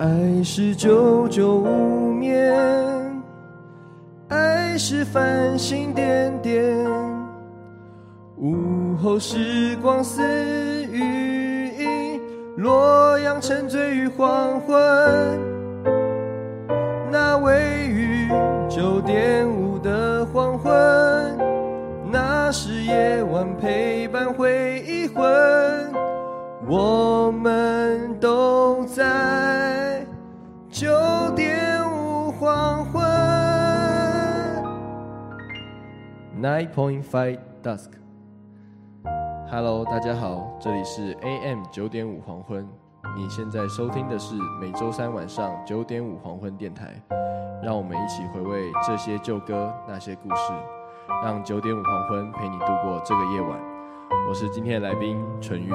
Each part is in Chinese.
爱是久久无眠，爱是繁星点点。午后时光似雨影，洛阳沉醉于黄昏。那位于九点五的黄昏，那是夜晚陪伴回忆魂。我们都在 Nine point five dusk。Hello，大家好，这里是 AM 九点五黄昏。你现在收听的是每周三晚上九点五黄昏电台。让我们一起回味这些旧歌，那些故事，让九点五黄昏陪你度过这个夜晚。我是今天的来宾纯玉。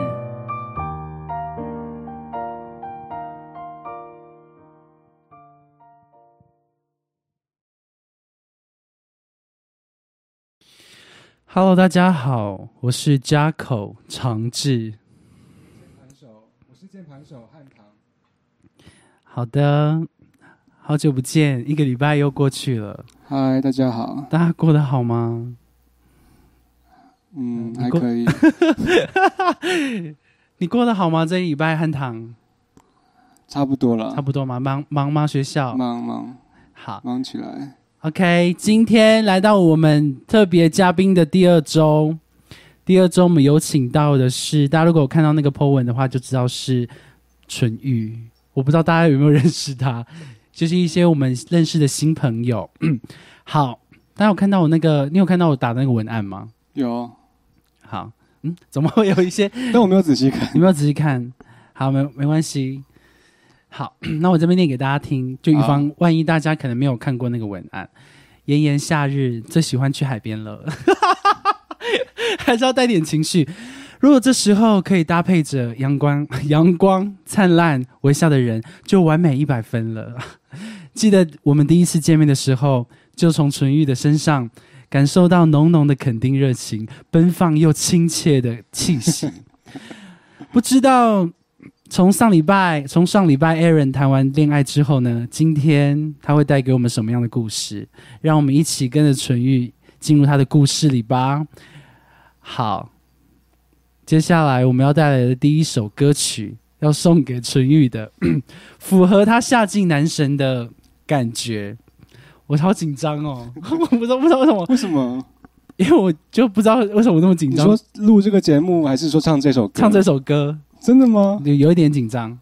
Hello，大家好，我是加口长治。盘手，我是键盘手汉唐。好的，好久不见，一个礼拜又过去了，嗨，大家好。大家过得好吗？嗯，还可以。你过得好吗？这一礼拜汉唐差不多了。差不多吗？忙忙吗？学校忙忙好忙起来。，OK。今天来到我们特别嘉宾的第二周，第二周我们有请到的是，大家如果有看到那个 po 文的话，就知道是纯玉。我不知道大家有没有认识他，就是一些我们认识的新朋友。好，大家有看到我那个，你有看到我打的那个文案吗？有，好，嗯，怎么会有一些？但我没有仔细看。你没有仔细看？好，没没关系。好，那我这边念给大家听，就预防万一大家可能没有看过那个文案。炎炎夏日，最喜欢去海边了，还是要带点情绪。如果这时候可以搭配着阳光、阳光灿烂、微笑的人，就完美一百分了。记得我们第一次见面的时候，就从纯玉的身上感受到浓浓的肯定热情，奔放又亲切的气息。不知道从上礼拜，从上礼拜 Aaron 谈完恋爱之后呢，今天他会带给我们什么样的故事？让我们一起跟着纯玉进入他的故事里吧。好，接下来我们要带来的第一首歌曲，要送给纯玉的，符合他夏季男神的感觉。我好紧张哦，我不知道不知道为什么，为什么？因为我就不知道为什么我那么紧张。你说录这个节目，还是说唱这首歌？唱这首歌，真的吗？有有一点紧张，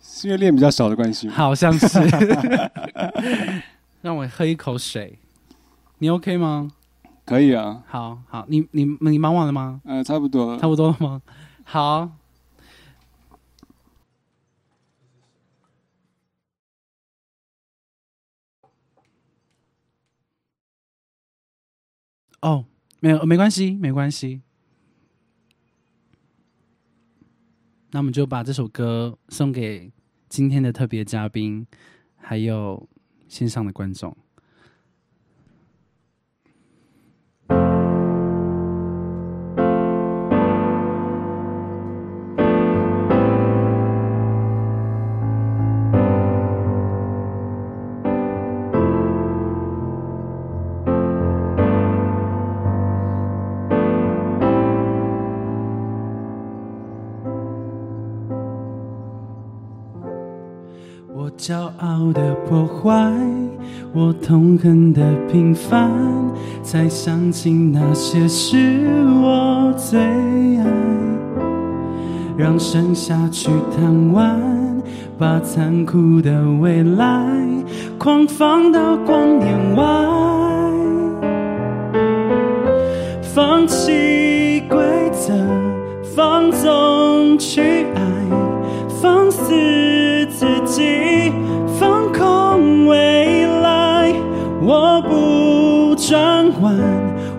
是因为练比较少的关系吗？好像是。让我喝一口水，你 OK 吗？可以啊。好好，你你你忙完了吗？呃，差不多了。差不多了吗？好。哦，没有，没关系，没关系。那我们就把这首歌送给今天的特别嘉宾，还有线上的观众。傲的破坏，我痛恨的平凡，才想起那些是我最爱。让剩下去贪玩，把残酷的未来狂放到光年外，放弃规则，放纵去爱，放肆自己，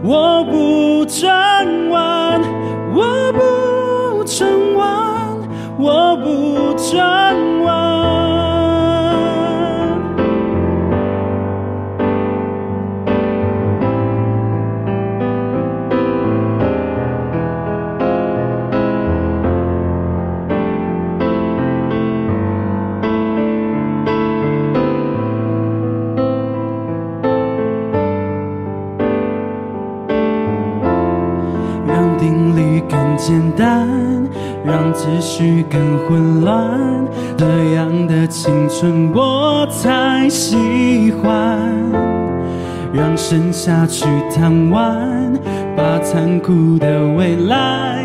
我不转弯，我不转弯，我不转秩序更混乱，这样的青春我才喜欢。让盛夏去贪玩，把残酷的未来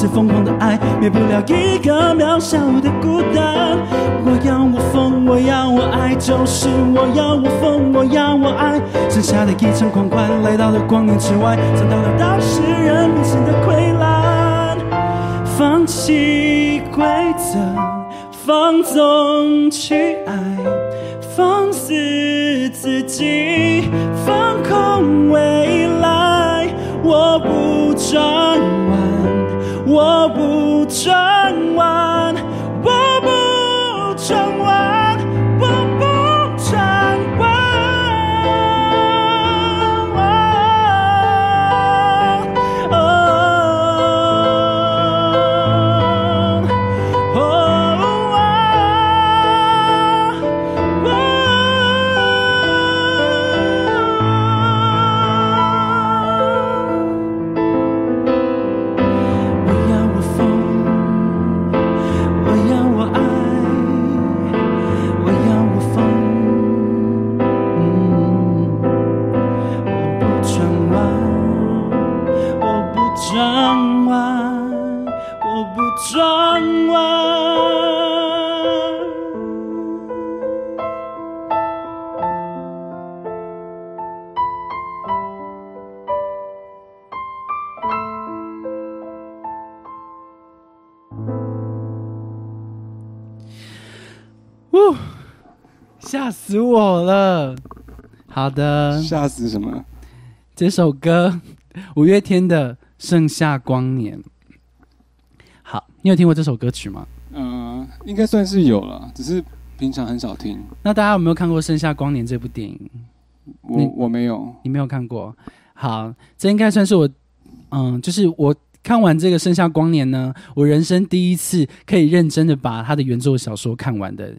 3一万次疯狂的爱，灭不了一个渺小的孤单。我要我疯，我要我爱，就是我要我疯，我要我爱。剩下的一场狂欢，来到了光年之外，找到了当事人面前的溃烂。放弃规则，放纵去爱，放肆自己，放空未来。我不转我了！好的，吓死什么？这首歌五月天的《盛夏光年》。好，你有听过这首歌曲吗？嗯、应该算是有了，只是平常很少听。那大家有没有看过《盛夏光年》这部电影？我我没有，你没有看过？好，这应该算是我，嗯，就是我看完这个《盛夏光年》呢，我人生第一次可以认真的把他的原作小说看完的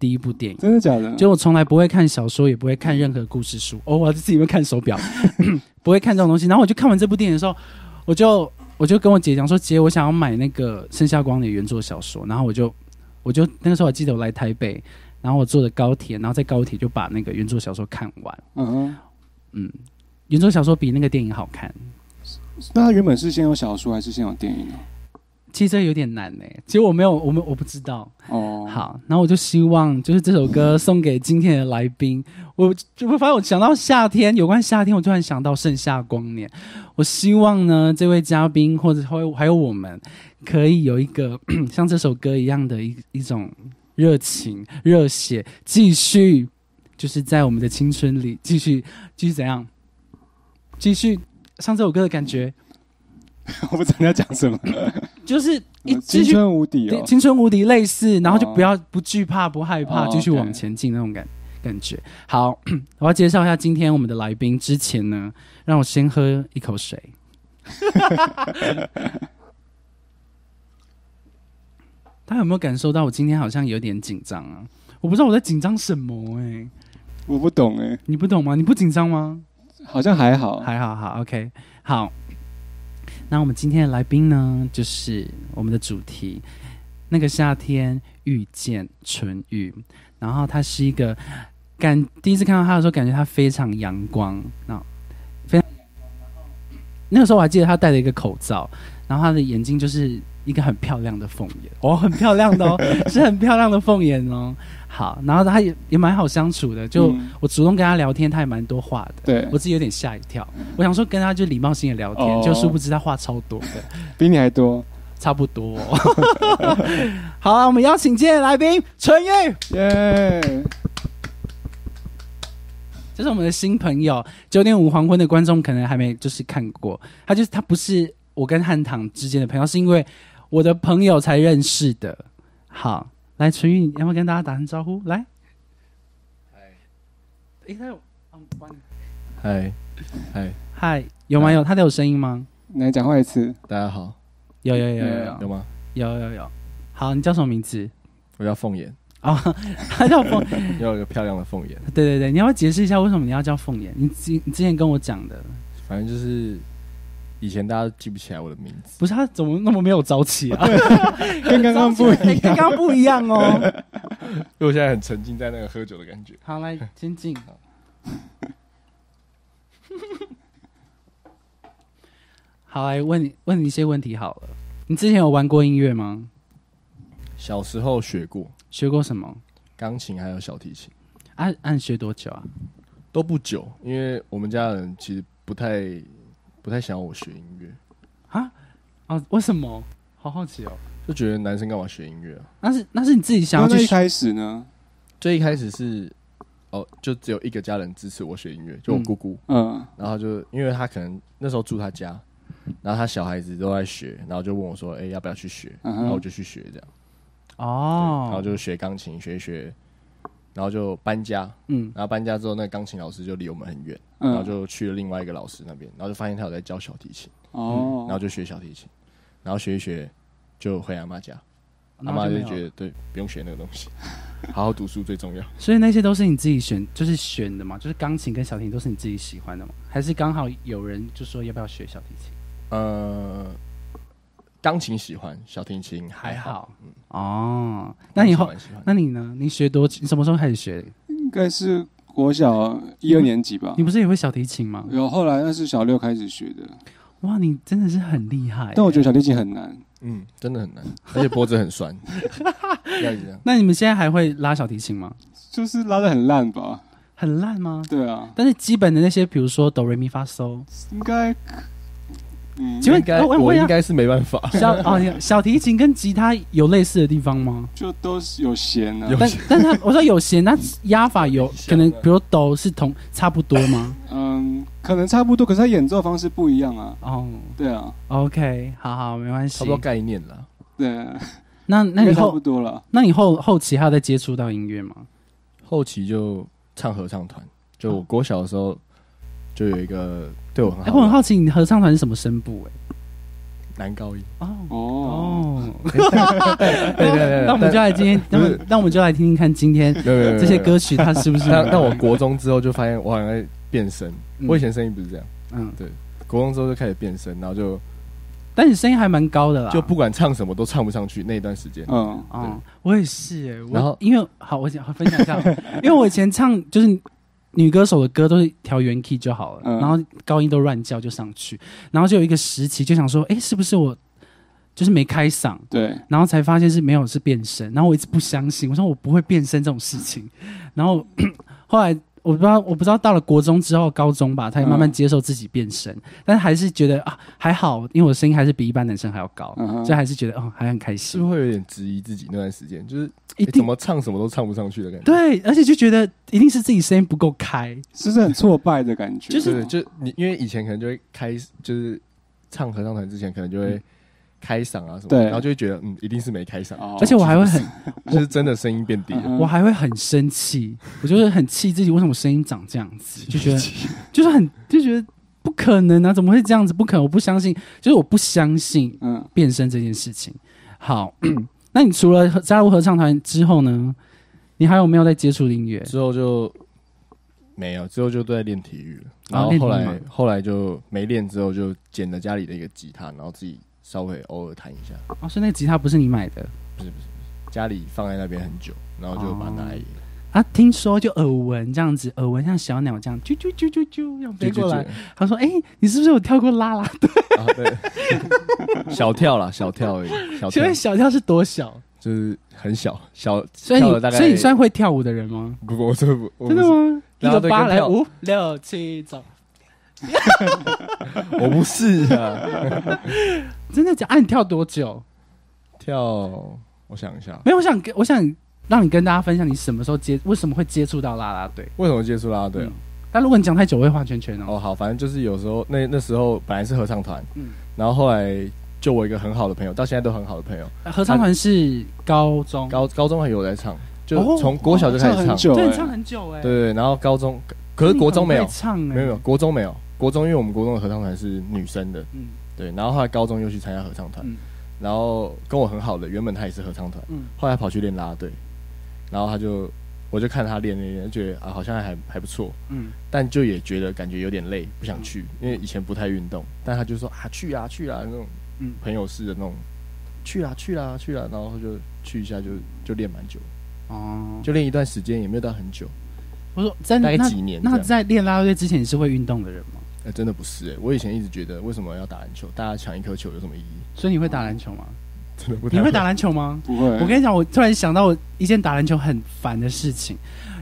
第一部电影。真的假的？就我从来不会看小说，也不会看任何故事书，哦，我自己会看手表，不会看这种东西。然后我就看完这部电影的时候，我就我就跟我姐讲说，姐，我想要买那个《盛夏光年》原作小说。然后我就我就那个时候我记得我来台北，然后我坐的高铁，然后在高铁就把那个原作小说看完。嗯哼，嗯，原作小说比那个电影好看。那它原本是先有小说还是先有电影呢？其实这有点难呢、其实我没有，我们我不知道。哦，，好，然后我就希望就是这首歌送给今天的来宾。我就会发现我想到夏天，有关夏天，我突然想到盛夏光年。我希望呢，这位嘉宾或者还有还有我们，可以有一个 像这首歌一样的一一种热情、热血，继续就是在我们的青春里继续继续怎样，继续唱这首歌的感觉，我不知道你要讲什么。就是一青春无敌，哦，青春无敌类似，然后就哦不要不惧怕、不害怕，哦继续往前进那种感感觉。好，我要介绍一下今天我们的来宾。之前呢，让我先喝一口水。大家有没有感受到我今天好像有点紧张啊？我不知道我在紧张什么哎、我不懂哎，你不懂吗？你不紧张吗？好像还好。还好，好，OK，好。那我们今天的来宾呢，就是我们的主题，那个夏天遇见春雨。然后他是一个感第一次看到他的时候，感觉他非常阳光，那非常阳光。然后那个时候我还记得他戴了一个口罩，然后他的眼睛就是一个很漂亮的凤眼，哦，很漂亮的哦，是很漂亮的凤眼哦。好，然后他也也蛮好相处的，就嗯。我主动跟他聊天，他也蛮多话的。对。我，自己有点吓一跳，我想说跟他就礼貌性的聊天，哦。就殊不知他话超多的，比你还多，差不多、好啊，我们邀请今天的来宾陈玉，耶！这是我们的新朋友，九点五黄昏的观众可能还没就是看过，他就是他不是我跟汉唐之间的朋友，是因为我的朋友才认识的。好，来陈玉，你要不要跟大家打声招呼？来，哎，他有，嗯，关嗨嗨，嗨，有吗？有，他都有声音吗？来讲话一次，大家好，有有有有有有吗？有有有。好，你叫什么名字？我叫凤眼，哦，他叫凤。要有一个漂亮的凤眼，对对对，你要不要解释一下为什么你要叫凤眼？你之你之前跟我讲的，反正就是以前大家都记不起来我的名字，不是他怎么那么没有朝气啊？跟刚刚不一样。刚刚不一样哦。因为我现在很沉浸在那个喝酒的感觉。好，来先进。好，来问你问你一些问题好了。你之前有玩过音乐吗？小时候学过学过什么？钢琴还有小提琴，按、按学多久啊？都不久，因为我们家人其实不太不太想要我学音乐，啊啊，为什么？好好奇哦。就觉得男生干嘛学音乐啊？那是那是你自己想要去学那一开始呢？最一开始是哦，就只有一个家人支持我学音乐，就我嗯姑姑，嗯，然后就因为他可能那时候住他家，然后他小孩子都在学，然后就问我说：“哎、要不要去学？”然后我就去学这样，对哦，然后就学钢琴，学一学，然后就搬家，嗯然后搬家之后，那个钢琴老师就离我们很远，然后嗯，就去了另外一个老师那边，然后就发现他有在教小提琴，哦，然后就学小提琴，然后学一学就回阿妈家，阿妈就觉得对，不用学那个东西，好好读书最重要。所以那些都是你自己选，就是选的嘛，就是钢琴跟小提琴都是你自己喜欢的嘛？还是刚好有人就说要不要学小提琴？呃，钢琴喜欢，小提琴还好。嗯，哦，那你后那你呢？你学多？你什么时候开始学？应该是国小一二年级吧你。不是也会小提琴吗？有后来那是小六开始学的，哇，你真的是很厉害欸。但我觉得小提琴很难。嗯，真的很难，而且脖子很酸。那你们现在还会拉小提琴吗？就是拉的很烂吧？很烂吗？对啊，但是基本的那些，比如说哆瑞咪发嗦，应该，嗯，请问该哦我我应该是没办法，小哦小提琴跟吉他有类似的地方吗？就都是有弦啊有。但但是它我说有弦，那压法有可能，啊比如哆是同差不多吗？嗯，可能差不多，可是它演奏方式不一样啊。哦对啊，，OK，好好，没关系差不。多概念了。对啊，那那你差不后多了。那你后后期还有再接触到音乐吗？后期就唱合唱团，就我国小的时候就有一个对我很哎，好我很好奇，你合唱团是什么声部？哎，男高音。哦。哦，哦，对对对，那我们就来今天，那不是。么那我们就来听听看今天没有没有没有这些歌曲它是不是？那那我国中之后就发现我好像在变声，嗯。我以前声音不是这样，嗯，对国中之后就开始变声，然后就但你声音还蛮高的啦，就不管唱什么都唱不上去那一段时间。嗯，嗯，我也是哎，我然后因为好，我想分享一下，因为我以前唱就是女歌手的歌都是调原 key 就好了，嗯然后高音都乱叫就上去，然后就有一个时期就想说，哎，是不是我就是没开嗓？对，然后才发现是没有是变声，然后我一直不相信，我说我不会变声这种事情，然后 后来我不知道我不知道到了国中之后高中吧，才慢慢嗯接受自己变声，但还是觉得啊还好，因为我声音还是比一般男生还要高，嗯所以还是觉得哦还很开心。是不，是会有点质疑自己那段时间，就是一定。诶怎么唱什么都唱不上去的感觉？对，而且就觉得一定是自己声音不够开，是不是很挫败的感觉？就是，就你因为以前可能就会开，就是唱合唱团之前可能就会开嗓啊什么，对然后就会觉得嗯一定是没开嗓，哦而且我还会很 就是真的声音变低了。嗯我还会很生气，我就是很气自己为什么声音长这样子，就觉得就是很就觉得不可能啊，怎么会这样子？不可能，我不相信，就是我不相信嗯，变声这件事情。好，那你除了合加入合唱团之后呢？你还有没有在接触音乐？之后就没有，之后就都在练体育了。啊然后后来、练体育吗后来就没练，之后就捡了家里的一个吉他，然后自己稍微偶尔弹一下。哦，所以那个吉他不是你买的不是不是，不是家里放在那边很久，然后就把它拿来？听说就耳闻这样子，耳闻像小鸟这样啾啾啾啾啾这样飞过来。他说：“哎、你是不是有跳过啦啦队？啊，对，小跳啦，小跳而已，小跳请问小跳是多小？就是很小小，所以你所以你算会跳舞的人吗？不过我这不我真的吗？一个八来五六七走，我不是啊，真的假？啊，你跳多久？跳我想一下，没有，我想跟我想让你跟大家分享你什么时候接，为什么会接触到啦啦队。为什么接触啦啦队啊？嗯但如果你讲太久，我会画圈圈哦。哦，好，反正就是有时候那那时候本来是合唱团，嗯然后后来就我一个很好的朋友，到现在都很好的朋友，合唱团是高中，高高中还有在唱，就哦从国小就开始唱，唱很唱很久哎。对对，然后高中可是国中没有没有没有，国中没有，国中因为我们国中的合唱团是女生的，嗯对，然后后来高中又去参加合唱团，嗯。然后跟我很好的，原本他也是合唱团，嗯。后来跑去练啦啦队，然后他就我就看他练练练，觉得啊好像还还不错，嗯，但就也觉得感觉有点累，不想去，因为以前不太运动，但他就说啊去啊去啊那种嗯。朋友式的那种，去啊去啊去啊，然后就去一下就就练蛮久，哦，就练一段时间，也没有到很久，我说在大概那。那在练啦啦队之前，你是会运动的人吗？哎、真的不是哎、我以前一直觉得为什么要打篮球？大家抢一颗球有什么意义？所以你会打篮球吗？真的不太你会打篮球吗？不会。我跟你讲，我突然想到我一件打篮球很烦的事情，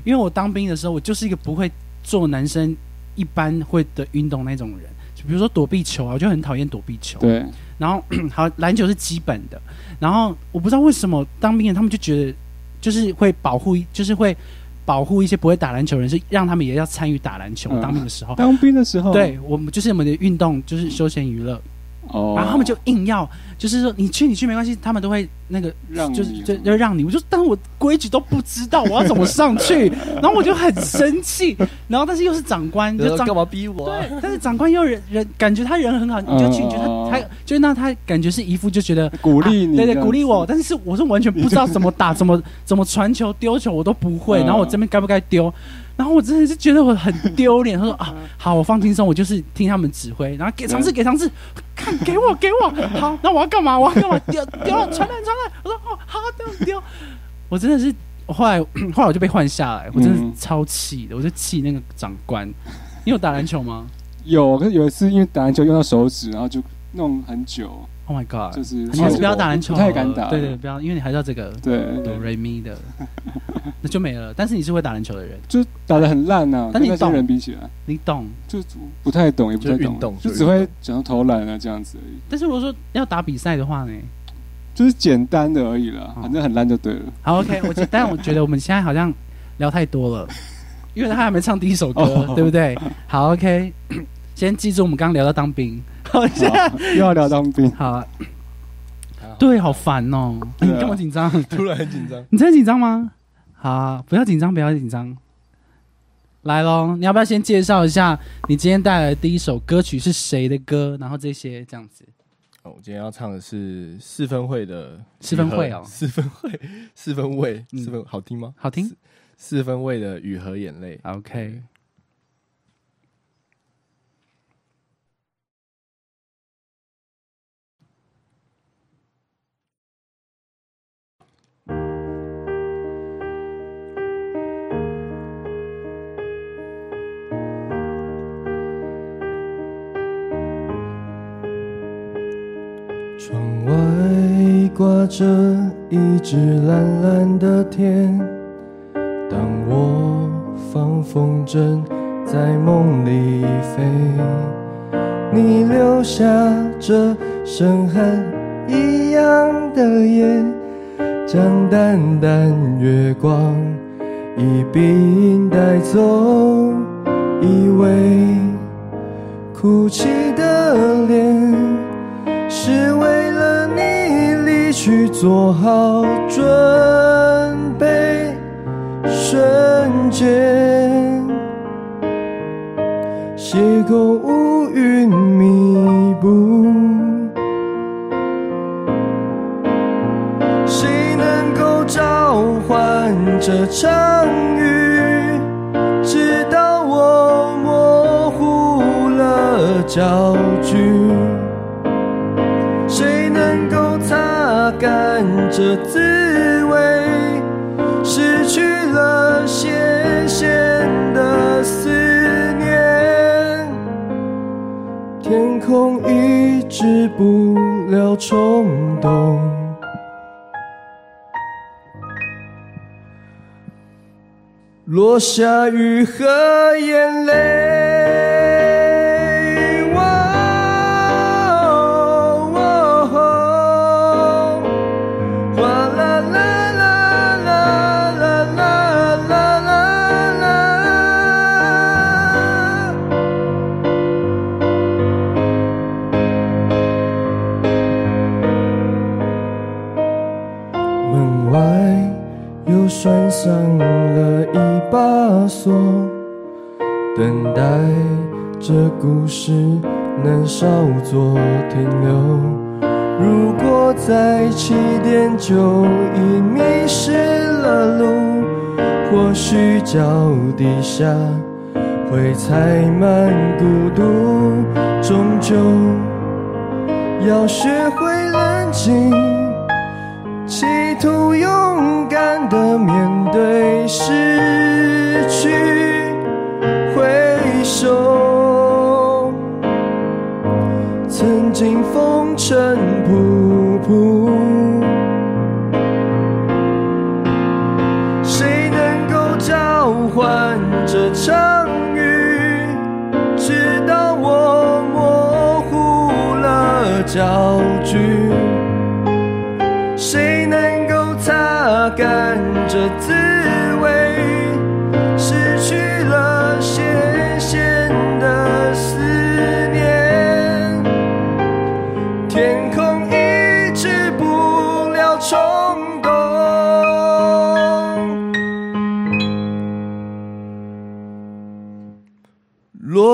因为我当兵的时候，我就是一个不会做男生一般会的运动那种人，就比如说躲避球啊，我就很讨厌躲避球。对，然后好，篮球是基本的，然后我不知道为什么当兵人他们就觉得就是会保护，就是会保护一些不会打篮球的人，是让他们也要参与打篮球。嗯。当兵的时候，当兵的时候，对我们就是我们的运动就是休闲娱乐，哦，然后他们就硬要，就是说你去你去没关系，他们都会那个让就是就要让你，我就当我规矩都不知道，我要怎么上去，然后我就很生气，然后但是又是长官，就长干嘛逼我、啊？对，但是长官又人人感觉他人很好，你就去，觉得嗯他他就让他感觉是一副就觉得鼓励你啊对对，鼓励我，但是我是完全不知道怎么打，怎么怎么传球、丢球我都不会，嗯。然后我这边该不该丢，然后我真的是觉得我很丢脸。他说啊，好，我放轻松，我就是听他们指挥，然后给尝试给尝试，看给我给我，好，那我要干嘛？我要干嘛？丢丢了，传来传来，我说哦，好，丢丢，我真的是。后来，后来我就被换下来，我真的超气的，我就气那个长官。你有打篮球吗有，可是有一次因为打篮球用到手指，然后就弄很久，？Oh my god！就是你还是不要打篮球不，太敢打。对对，不要，因为你还是要这个对哆瑞咪的，那就没了。但是你是会打篮球的人，就打的很烂呐、跟那些但你懂人比起来，你懂。就不太懂，也不太懂就只会就运动想要投篮啊这样子而已，但是如果说要打比赛的话呢？就是简单的而已啦，哦反正很烂就对了。好，OK，我觉但我觉得我们现在好像聊太多了，因为他还没唱第一首歌，哦对不对？好，OK，先记住我们刚刚聊到当兵。好，现在又要聊当兵，好，啊对，好烦哦。你干嘛紧张？突然很紧张。你真的紧张吗？好啊，不要紧张，不要紧张。来喽，你要不要先介绍一下你今天带来的第一首歌曲是谁的歌？然后这些这样子。哦，我今天要唱的是四分会的四分会哦四分会，四分位，嗯四分好听吗？好听四四分位的雨和眼泪。OK，挂着一只蓝蓝的天，当我放风筝在梦里飞，你留下这深海一样的夜，将淡淡月光一并带走，以为哭泣的脸。是为去做好准备，瞬间邂逅乌云密布，谁能够召唤这场雨，直到我模糊了焦距？甘蔗滋味失去了咸咸的思念，天空抑制不了冲动。落下雨和眼泪。锁，等待这故事能稍作停留。如果在起点就已迷失了路，或许脚底下会踩满孤独，终究要学会冷静。企图勇敢的面对失身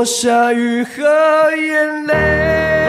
下雨和眼泪。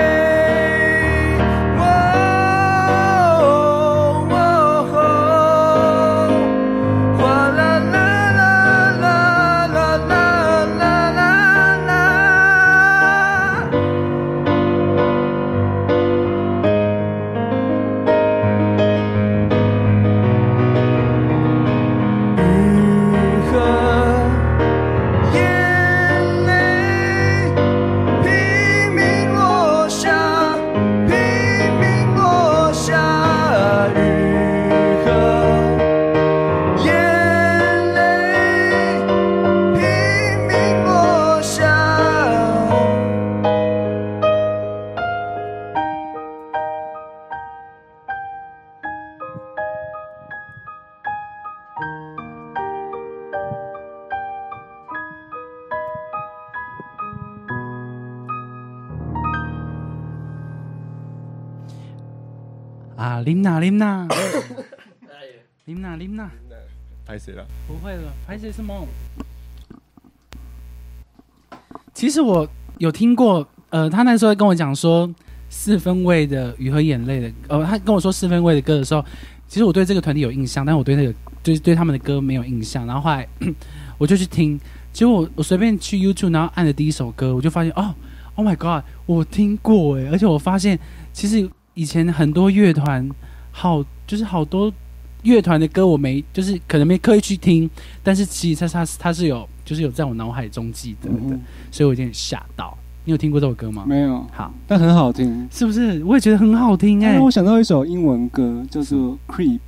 啊，琳娜，琳娜，琳娜，琳娜，拍谁了？不会了，拍谁是梦？其实我有听过，呃，他那时候跟我讲说四分位的《雨和眼泪》的，呃，他跟我说四分位的歌的时候，其实我对这个团体有印象，但我对那个就是对他们的歌没有印象。然后后来 我就去听，结果我我随便去 YouTube，然后按的第一首歌，我就发现哦，Oh my God，我听过哎，而且我发现其实以前很多乐团好就是好多乐团的歌我没就是可能没刻意去听，但是其实它它它是有就是有在我脑海中记得的，嗯所以我有点吓到。你有听过这首歌吗？没有，好，但很好听。是不是？我也觉得很好听哎、让我想到一首英文歌，叫做《Creep》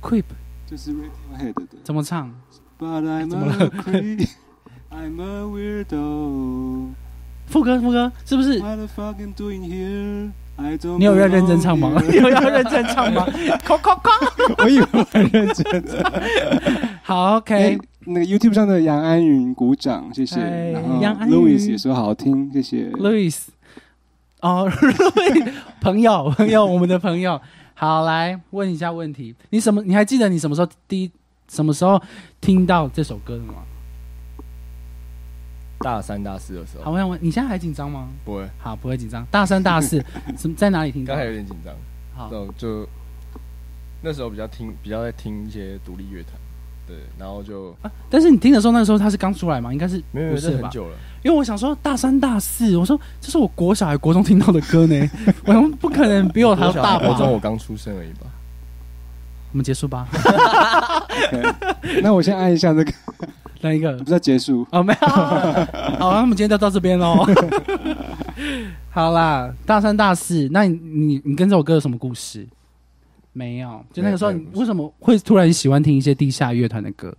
，Creep 就是 Radiohead 的。怎么唱？But I'm a creep, I'm a weirdo. 副歌副歌是不是？What the fuck I'm doing here? 你有要认真唱吗？你有 要认真唱吗？扣扣扣。我以为我很认真。好哎，OK，，那个 YouTube 上的杨安云鼓掌，谢谢。哎然后杨安云 Louis 也说好听，谢谢。Louis，哦，Louis，朋友，朋友，我们的朋友，好，来问一下问题，你什么？你还记得你什么时候第一什么时候听到这首歌的吗？大三、大四的时候好，我想问，你现在还紧张吗？不会，好，不会紧张。大三、大四，什么在哪里听到刚？才有点紧张，好就那时候比较听，比较在听一些独立乐团，对，然后就啊但是你听的时候，那个时候他是刚出来嘛？应该是没有，不是这很？久了，因为我想说大三、大四，我说这是我国小还国中听到的歌呢，我想不可能比我还要大吧？国中我刚出生而已吧，我们结束吧 那我先按一下这个，来一个不是要结束。哦，没有。好，那我们今天就到这边喽。好啦，大三、大四，那你你你跟这首歌有什么故事？没有，就那个时候，为什么会突然喜欢听一些地下乐团的歌？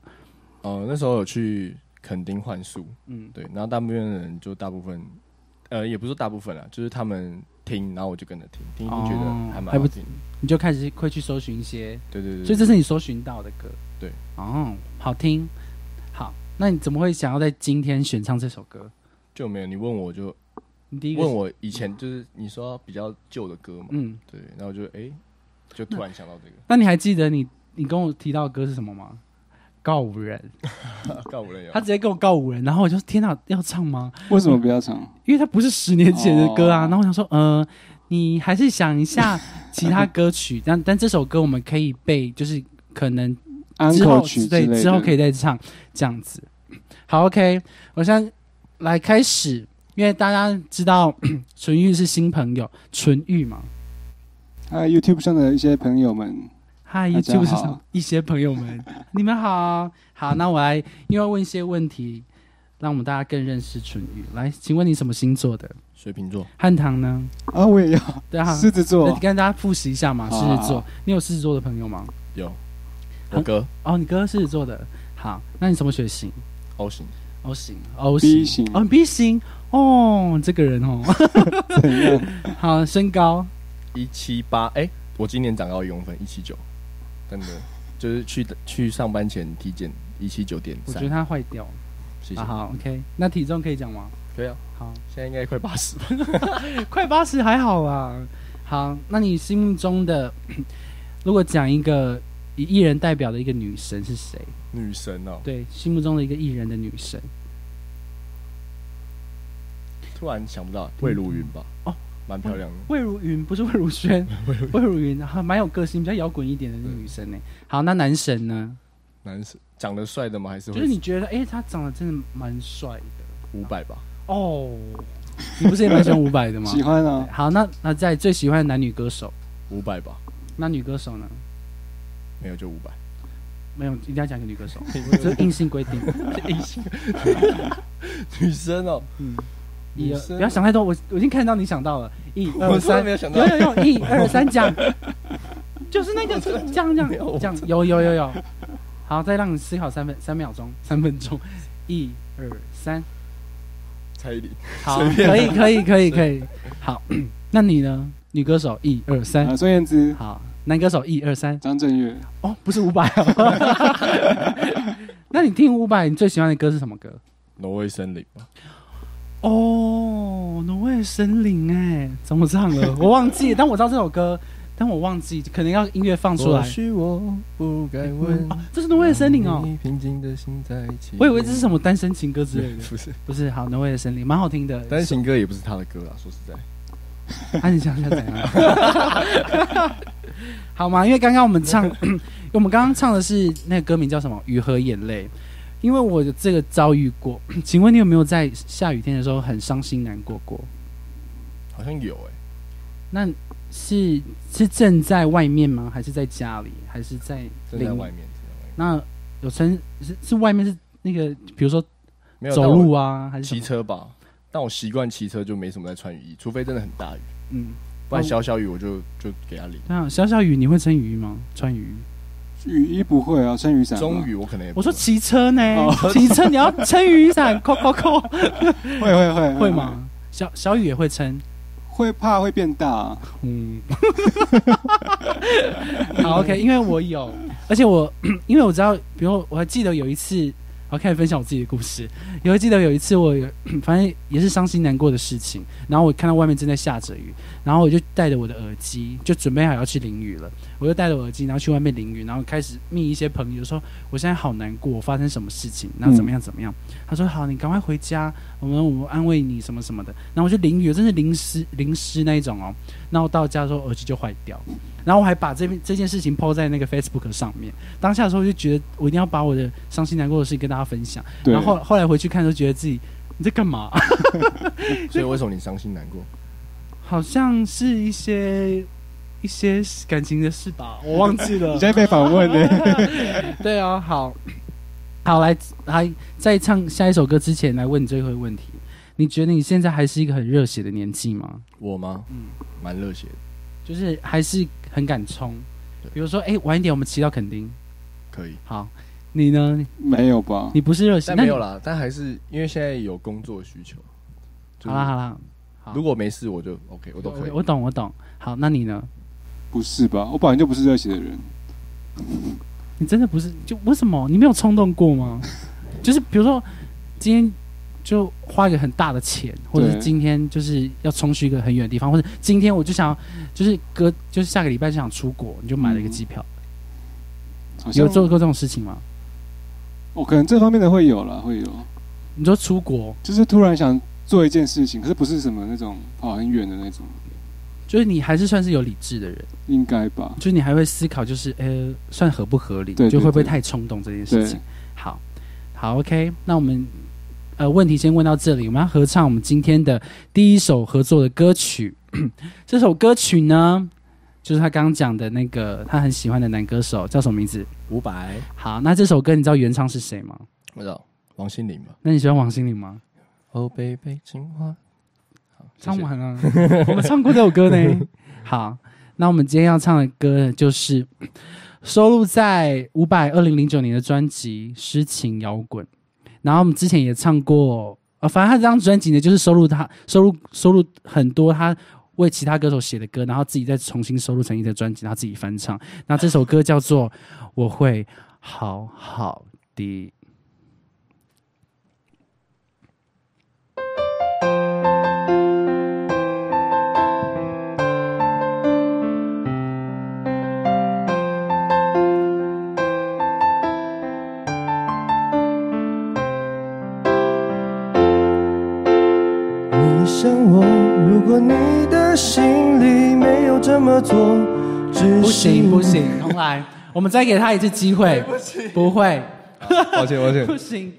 呃，那时候有去垦丁换宿，嗯，对，然后大部分人就大部分，呃，也不是大部分啦，就是他们听，然后我就跟着听，听觉得哦还蛮还不好听的，你就开始会去搜寻一些，对对对，所以这是你搜寻到的歌。对，哦，好听。好，那你怎么会想要在今天选唱这首歌？就没有你问我就你第一个问我以前就是你说比较旧的歌嘛，嗯，对，然后就哎、就突然想到这个那你还记得你你跟我提到的歌是什么吗？告五人，告五人有他直接跟我告五人，然后我就天哪，要唱吗？为什么不要唱？因为他不是十年前的歌啊。哦然后我想说，呃，你还是想一下其他歌曲，但但这首歌我们可以背，就是可能安之后之对，之后可以再唱这样子。好，OK，我现在来开始，因为大家知道 纯玉是新朋友，纯玉嘛。还有 YouTube 上的一些朋友们，嗨，YouTube 上一些朋友们，你们好，好，那我来，因为问一些问题，让我们大家更认识纯玉。来，请问你什么星座的？水瓶座，汉唐呢？啊，我也要对啊，狮子座对，跟大家复习一下嘛，狮子座。你有狮子座的朋友吗？有我哥哦，你哥狮子座的。好，那你什么血型 O 型，？O 型，O B 型。型哦，B 型。哦，这个人哦。怎样？好，身高一七八，哎，我今年长高一公分，一七九，真的就是去去上班前体检一七九点三我觉得，他坏掉。谢谢啊，，好，OK。那体重可以讲吗？可以啊，好，现在应该快八十了，快八十还好啊。好，那你心目中的，如果讲一个以艺人代表的一个女神是谁？女神哦，对，心目中的一个艺人的女神。突然想不到魏如云吧，哦，蛮漂亮的，魏如云不是魏如萱，魏如云还蛮有个性，比较摇滚一点的那个女生呢。好，那男神呢？男神长得帅的吗？还是就是你觉得，哎、他长得真的蛮帅的五百吧？哦。你不是也蛮喜欢五百的吗？喜欢啊，好，那那在最喜欢的男女歌手，五百吧，那女歌手呢？没有就五百，没有，一定要讲一个女歌手，这是硬性规定。硬性。女生哦，嗯，一二，女生不要想太多，我我已经看到你想到了，一二三，没有想到。有有有，一二三 讲，就是那个这样这样这样，有有有有，好，再让你思考三分三秒钟，三分钟，一二三，蔡依林，好，可以可以可以可以，好，那你呢？女歌手一二三。啊，，孙燕姿、好，男歌手一二三，张震岳，哦，不是伍佰哦，那你听伍佰，你最喜欢的歌是什么歌？挪威森林吧，哦，挪威森林哎，怎么唱的？我忘记，但我知道这首歌，但我忘记，可能要音乐放出来或。许我不该问哦，这是挪威的森林哦，平静的心在一起。我以为这是什么单身情歌之类的，不是，不是。好，挪威的森林蛮好听的，单身情歌也不是他的歌啊，说实在，啊，你想想怎样？好吗？因为刚刚我们唱，我们刚刚唱的是那个歌名叫什么《雨和眼泪》。因为我的这个遭遇过，请问你有没有在下雨天的时候很伤心难过过？好像有哎，那是是正在外面吗？还是在家里？还是在邻正在外面，外面那有曾是是外面是那个，比如说走路，啊，还是骑？车吧。但我习惯骑车就没什么在穿雨衣，除非真的很大雨，嗯，不然小小雨我就就给他淋。那小小雨你会撑雨衣吗？穿雨衣？雨衣不会啊，撑雨伞。中雨我可能也不我说会骑车呢哦，骑车你要撑雨伞，扣扣扣，会会会会？吗？小小雨也会撑，会怕会变大啊。嗯，好，OK，因为我有，而且我 因为我知道，比如我还记得有一次，我开始分享我自己的故事。也会记得有一次我有，反正也是伤心难过的事情，然后我看到外面正在下着雨，然后我就带着我的耳机，就准备好要去淋雨了。我就带着耳机，然后去外面淋雨，然后开始密一些朋友说，我现在好难过，发生什么事情，然后怎么样怎么样。他说好，你赶快回家，我们我们安慰你什么什么的。然后我就淋雨，真是淋湿淋湿那一种哦。然后到家的时候耳机就坏掉，然后我还把这边这件事情 PO 在那个 Facebook 上面。当下的时候就觉得我一定要把我的伤心难过的事情跟大家分享。然后后后来回去看，都觉得自己你在干嘛？所以为什么你伤心难过？好像是一些一些感情的事吧，我忘记了 你。现在被访问呢？对啊，好，好来来，在唱下一首歌之前，来问你最后一个问题：你觉得你现在还是一个很热血的年纪吗？我吗？嗯，蛮热血的，就是还是很敢冲。比如说，哎、晚一点我们骑到垦丁，可以。好，你呢？没有吧？你不是热心，但没有。啦，但还是因为现在有工作需求。就是好啦好啦，好如果没事我就 OK，我都可以我。我懂我懂。好，那你呢？不是吧？我本来就不是热血的人。你真的不是？就为什么你没有冲动过吗？就是比如说今天就花一个很大的钱，或者是今天就是要冲去一个很远的地方，或者今天我就想要就是隔就是下个礼拜就想出国，你就买了一个机票。有做过这种事情吗？我、可能这方面的会有了，会有，你说出国，就是突然想做一件事情，可是不是什么那种跑很远的那种，就是你还是算是有理智的人，应该吧？就是你还会思考，就是呃，算合不合理，就会不会太冲动这件事情。，好，好，OK，那我们呃问题先问到这里，我们要合唱我们今天的第一首合作的歌曲。这首歌曲呢，就是他刚刚讲的那个他很喜欢的男歌手叫什么名字？伍佰，好，那这首歌你知道原唱是谁吗？我知道王心凌吧。那你喜欢王心凌吗？哦，贝贝情话。唱完了，我们唱过这首歌呢。好，那我们今天要唱的歌，就是收录在伍佰二零零九年的专辑《诗情摇滚》，然后我们之前也唱过，呃，反正他这张专辑呢，就是收录他收录收录很多他为其他歌手写的歌，然后自己再重新收录成一个专辑，然后自己翻唱。那这首歌叫做《我会好好的》。想我，如果你的心里没有这么做，只不行不行，重来，我们再给他一次机会。不会，抱歉抱 歉不。行。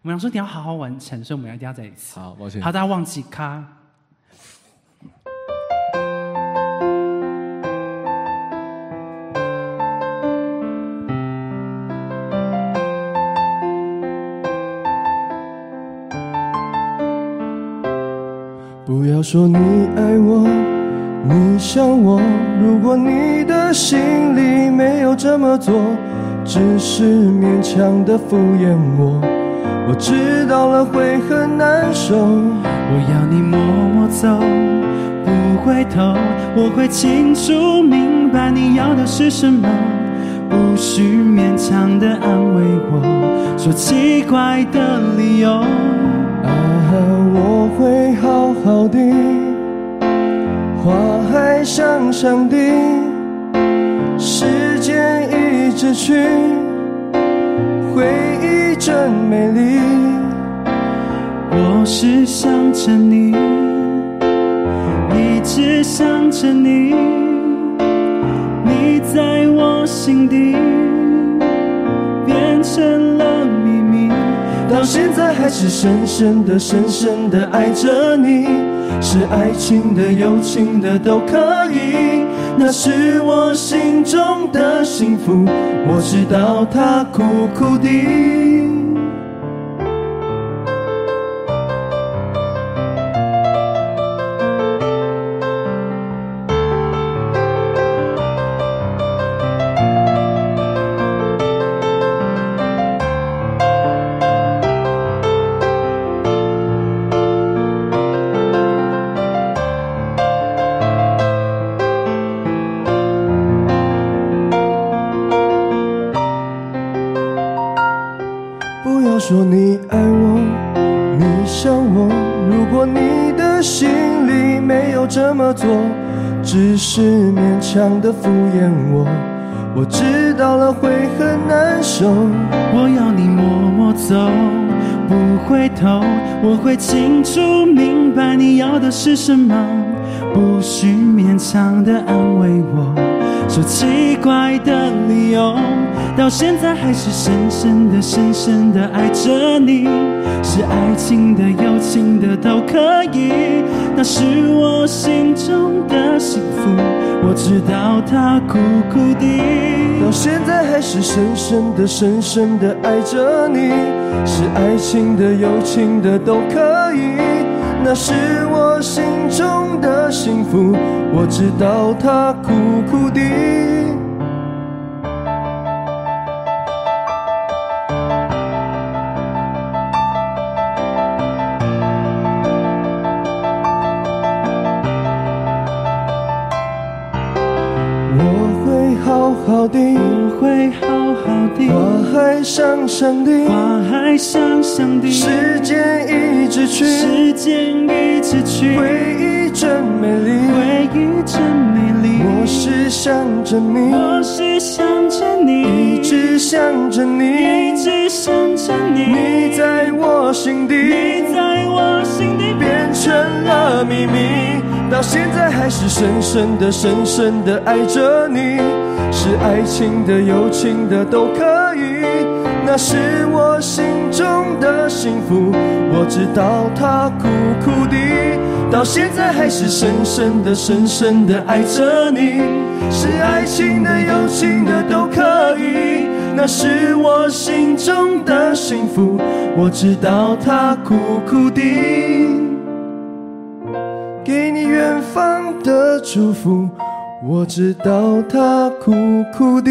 我们想说你要好好完成，所以我们一定要再一次。好，抱歉。好，大家忘记咔。要说你爱我，你想我，如果你的心里没有这么做，只是勉强的敷衍我，我知道了会很难受。我要你默默走，不回头，我会清楚明白你要的是什么，不需勉强的安慰我，说奇怪的理由。我会好好的，花还香香的，时间一直去，回忆真美丽。我是想着你，一直想着你，你在我心底变成。到现在还是深深的、深深的爱着你，是爱情的、友情的都可以，那是我心中的幸福，我知道它苦苦的。只是勉强的敷衍我，我知道了会很难受。我要你默默走，不回头，我会清楚明白你要的是什么，不需勉强的安慰我，说奇怪的理由，到现在还是深深的、深深的爱着你，是爱情的、友情的都可以，那是我心中的幸福，我知道它苦苦的。到现在还是深深的、深深的爱着你，是爱情的、友情的都可以，那是我心中的幸福，我知道它苦苦的。我会好好的，我会好好的。花还香香的，花还香香的。时间一直去，时间一。直去，回忆真美丽。回忆真美丽。我是想着你，我是想着你，一直想着你一，直想着你，你在我心底你在我心底变成了秘密，到现在还是深深的、深深的爱着你，是爱情的、友情的都可以，那是我心中的幸福。我知道它苦苦的，到现在还是深深的、深深的爱着你，是爱情的、友情的都可以，那是我心中的幸福。我知道它苦苦的。给你远方的祝福，我知道它苦苦的。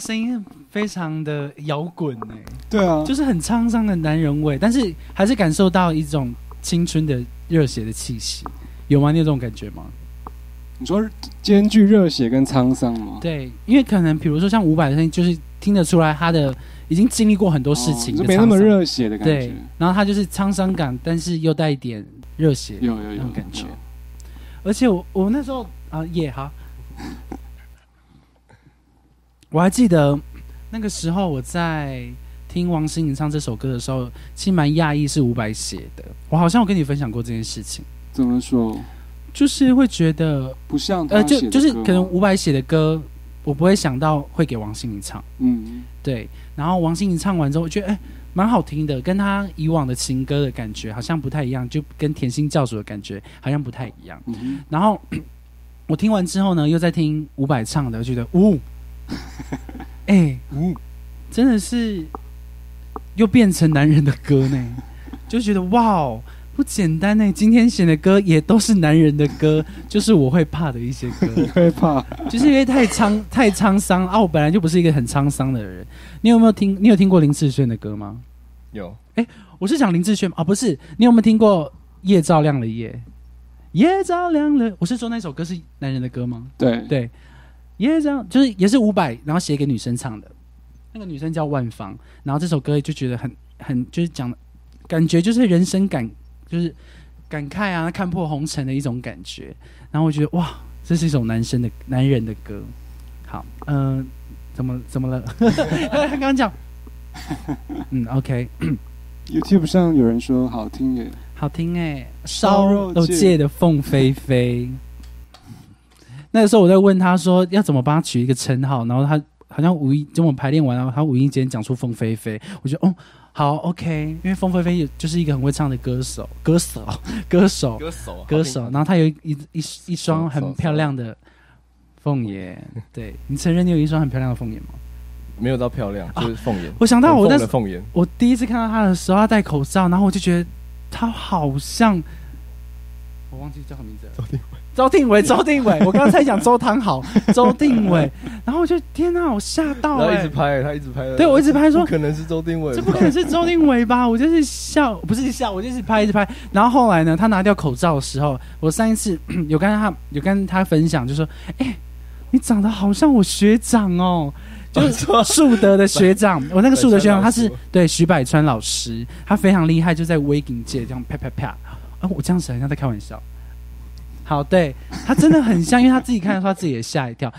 声音非常的摇滚哎，对啊，就是很沧桑的男人味，但是还是感受到一种青春的热血的气息，有吗？你有这种感觉吗？你说兼具热血跟沧桑吗？对，因为可能比如说像伍佰的声音，就是听得出来他的已经经历过很多事情，哦就没那么。热血的感觉对觉。，然后他就是沧桑感，但是又带一点热血，有有有感觉而且我我那时候啊也好，我还记得那个时候我在听王心凌唱这首歌的时候，其实蛮讶异是伍佰写的。我好像有跟你分享过这件事情，怎么说？就是会觉得不像他呃，就就是可能伍佰写的歌，我不会想到会给王心凌唱。嗯，对，然后王心凌唱完之后，我觉得哎，蛮好听的，跟他以往的情歌的感觉好像不太一样，就跟甜心教主的感觉好像不太一样。嗯然后 我听完之后呢，又在听伍佰唱的，我觉得呜，哎嗯，真的是又变成男人的歌呢，就觉得哇哦。不简单呢，今天写的歌也都是男人的歌，就是我会怕的一些歌。你会怕？就是因为太沧太沧桑啊！我本来就不是一个很沧桑的人。你有没有听？你有听过林志炫的歌吗？有哎我是讲林志炫啊，不是。你有没有听过《夜照亮了夜》？夜照亮了，我是说那首歌是男人的歌吗？对对，夜照就是也是五百，然后写给女生唱的。那个女生叫万芳，然后这首歌就觉得很很就是讲，感觉就是人生感，就是感慨啊，看破红尘的一种感觉。然后我觉得哇，这是一首男生的男人的歌。好，嗯、怎么怎么了？他 刚刚讲，嗯，OK，YouTube 上有人说好听耶，好听哎，烧烧肉肉界界的凤飞飞。那个时候我在问他说要怎么帮他取一个称号，然后他好像无意，就我排练完，然后他无意间讲出凤飞飞，我觉得哦好 OK，因为凤飞飞也就是一个很会唱的歌手，歌手，歌手，歌手啊歌手，然后他有一一一一双很漂亮的凤眼，对你承认你有一双很漂亮的凤眼吗？没有到漂亮，就是凤眼。我想到我很那凤的凤眼，我第一次看到他的时候，他戴口罩，然后我就觉得他好像，我忘记叫什么名字了。周定伟，周定伟，周定伟，我刚刚才讲周汤豪，周定伟，然后我就天哪，我吓到然后哎、一直拍，他一直拍。对我一直拍说不可能是周定伟，这不可能是周定伟吧？我就是笑，不是笑，我就是拍，一直拍。然后后来呢，他拿掉口罩的时候，我上一次 有跟他有跟他分享，就说：“哎、你长得好像我学长哦。”就是树德的学长，我那个树德学长，他是对徐百川老师，他非常厉害，就在 waking 界这样啪啪啪。啊，我这样子好像在开玩笑。好，对他真的很像，因为他自己看的时候，他自己也吓一跳。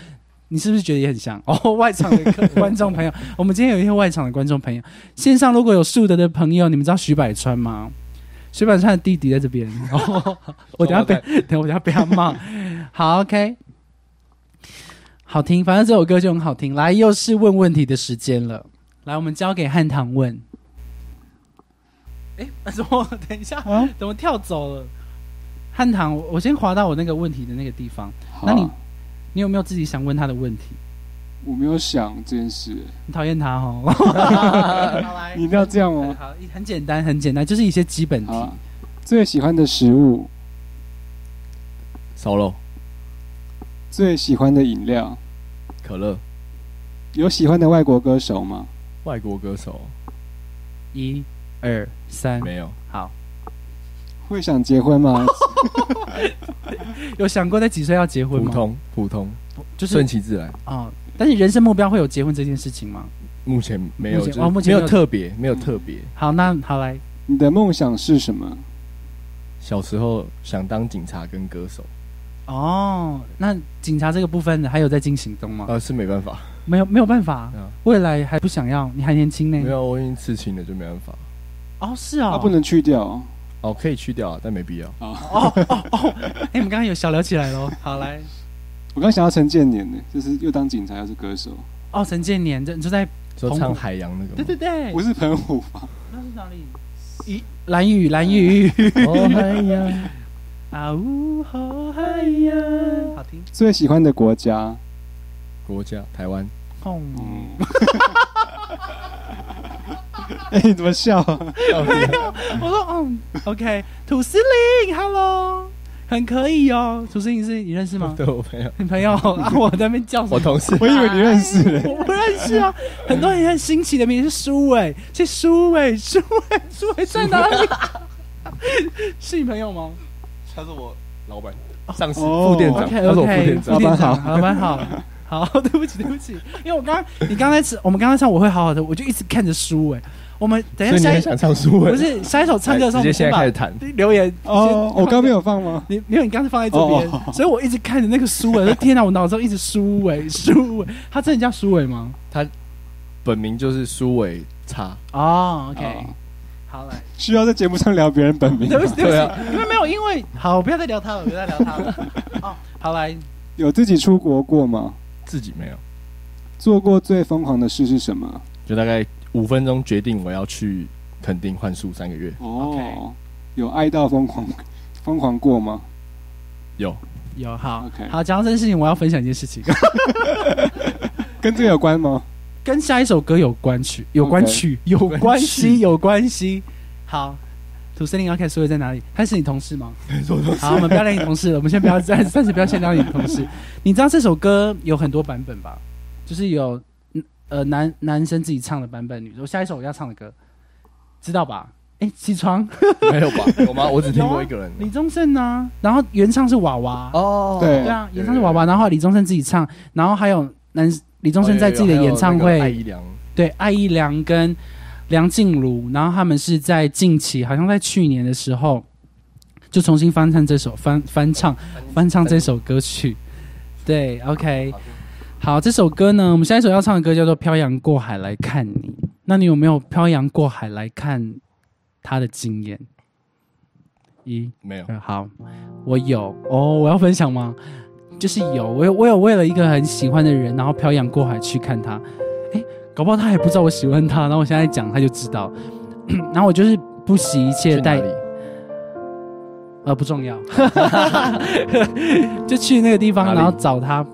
你是不是觉得也很像？哦，外场的观众朋友，我们今天有一些外场的观众朋友，线上如果有树德的朋友，你们知道徐百川吗？徐百川的弟弟在这边，哦、我等下被等我等下被他骂。好，OK，好听，反正这首歌就很好听。来，又是问问题的时间了，来，我们交给汉唐问。哎，怎么？等一下，啊怎么跳走了？汉唐，我我先滑到我那个问题的那个地方。那你你有没有自己想问他的问题？我没有想这件事，你讨厌他哦。好 来你一定要这样哦？好，很简单，很简单，就是一些基本题最喜欢的食物，烧肉、最喜欢的饮料，可乐、有喜欢的外国歌手吗？外国歌手一、二、三，没有，好。会想结婚吗？有想过在几岁要结婚吗？普通普通，就是顺其自然。哦，但是人生目标会有结婚这件事情吗？目前没有，目前就是没哦目前没有有特别，没有特别。好，那好来，你的梦想是什么？小时候想当警察跟歌手，哦，那警察这个部分还有在进行中吗？呃，是没办法，没有，没有办法，啊未来还不想要，你还年轻呢。没有，我已经刺青了，就没办法。哦，是哦，他不能去掉。哦，可以去掉啊，但没必要。哦。哦哦，哎，我们刚刚有小聊起来喽。好来，我刚想到陈建年呢，就是又当警察又是歌手，哦，陈建年，这你就在，说唱海洋那个对，对对，不是澎湖吧？那是哪里？咦，蓝雨，蓝雨，哦海洋，啊呜好海洋，好听。最喜欢的国家，国家台湾，砰，嗯，哎、你怎么笑、啊？我说嗯，OK，土司令，Hello，很可以哦。土司令是你认识吗？对我朋友，你朋友啊，我在那边叫什么？我同事，我以为你认识嘞。我不认识啊，很多人很新奇的名字是苏伟，是苏伟，苏伟，苏伟在哪里？是你朋友吗他是我老板，上司哦副店长他是我副店长老板，好老板好。好，对不起，对不起，因为我刚你刚才吃，我们刚才唱我会好好的，我就一直看着苏伟。我们等一下下一想唱苏文？不是下一首唱歌的时候，直接现在开始我弹。留言哦，我刚没有放吗？你没有，你刚才放在这边，哦所以我一直看着那个苏伟，就天哪，我脑中一直苏伟，苏伟，他真的叫苏伟吗？他本名就是苏伟差，哦，OK，哦好来，需要在节目上聊别人本名对不起，对不起，因为没有，因为好，不要再聊他了，不要再聊他了。哦，好来，有自己出国过吗？自己没有，做过最疯狂的事是什么？就大概五分钟决定我要去垦丁换宿三个月，哦 OK 有爱到疯狂疯狂过吗？有有好 OK 好讲到这件事情，我要分享一件事情，跟这个有关吗？跟下一首歌有关曲，有关曲，有关系，有关系。好，土司令 OK，苏伟在哪里？他是你同事吗？好，我们不要聊你同事了，我们先不要暂暂时不要先聊你同事。你知道这首歌有很多版本吧？就是有嗯呃男男生自己唱的版本，女我下一首我要唱的歌，知道吧？哎，起床，没有吧？有吗？我只听过一个人。李宗盛呢？然后原唱是娃娃，哦对对啊，原唱是娃娃，然后李宗盛自己唱，然后还有男李宗盛在自己的演唱会，艾怡良，对，艾怡良跟梁静茹，然后他们是在近期，好像在去年的时候，就重新翻唱这首翻翻唱翻唱这首歌曲。对，OK，好，这首歌呢，我们下一首要唱的歌叫做《漂洋过海来看你》。那你有没有漂洋过海来看他的经验？一，没有，呃好，我有哦，我要分享吗？就是有，我有我有为了一个很喜欢的人，然后漂洋过海去看他。哎，搞不好他还不知道我喜欢他，然后我现在讲他就知道。然后我就是不惜一切带？呃，不重要，就去那个地方，然后找他，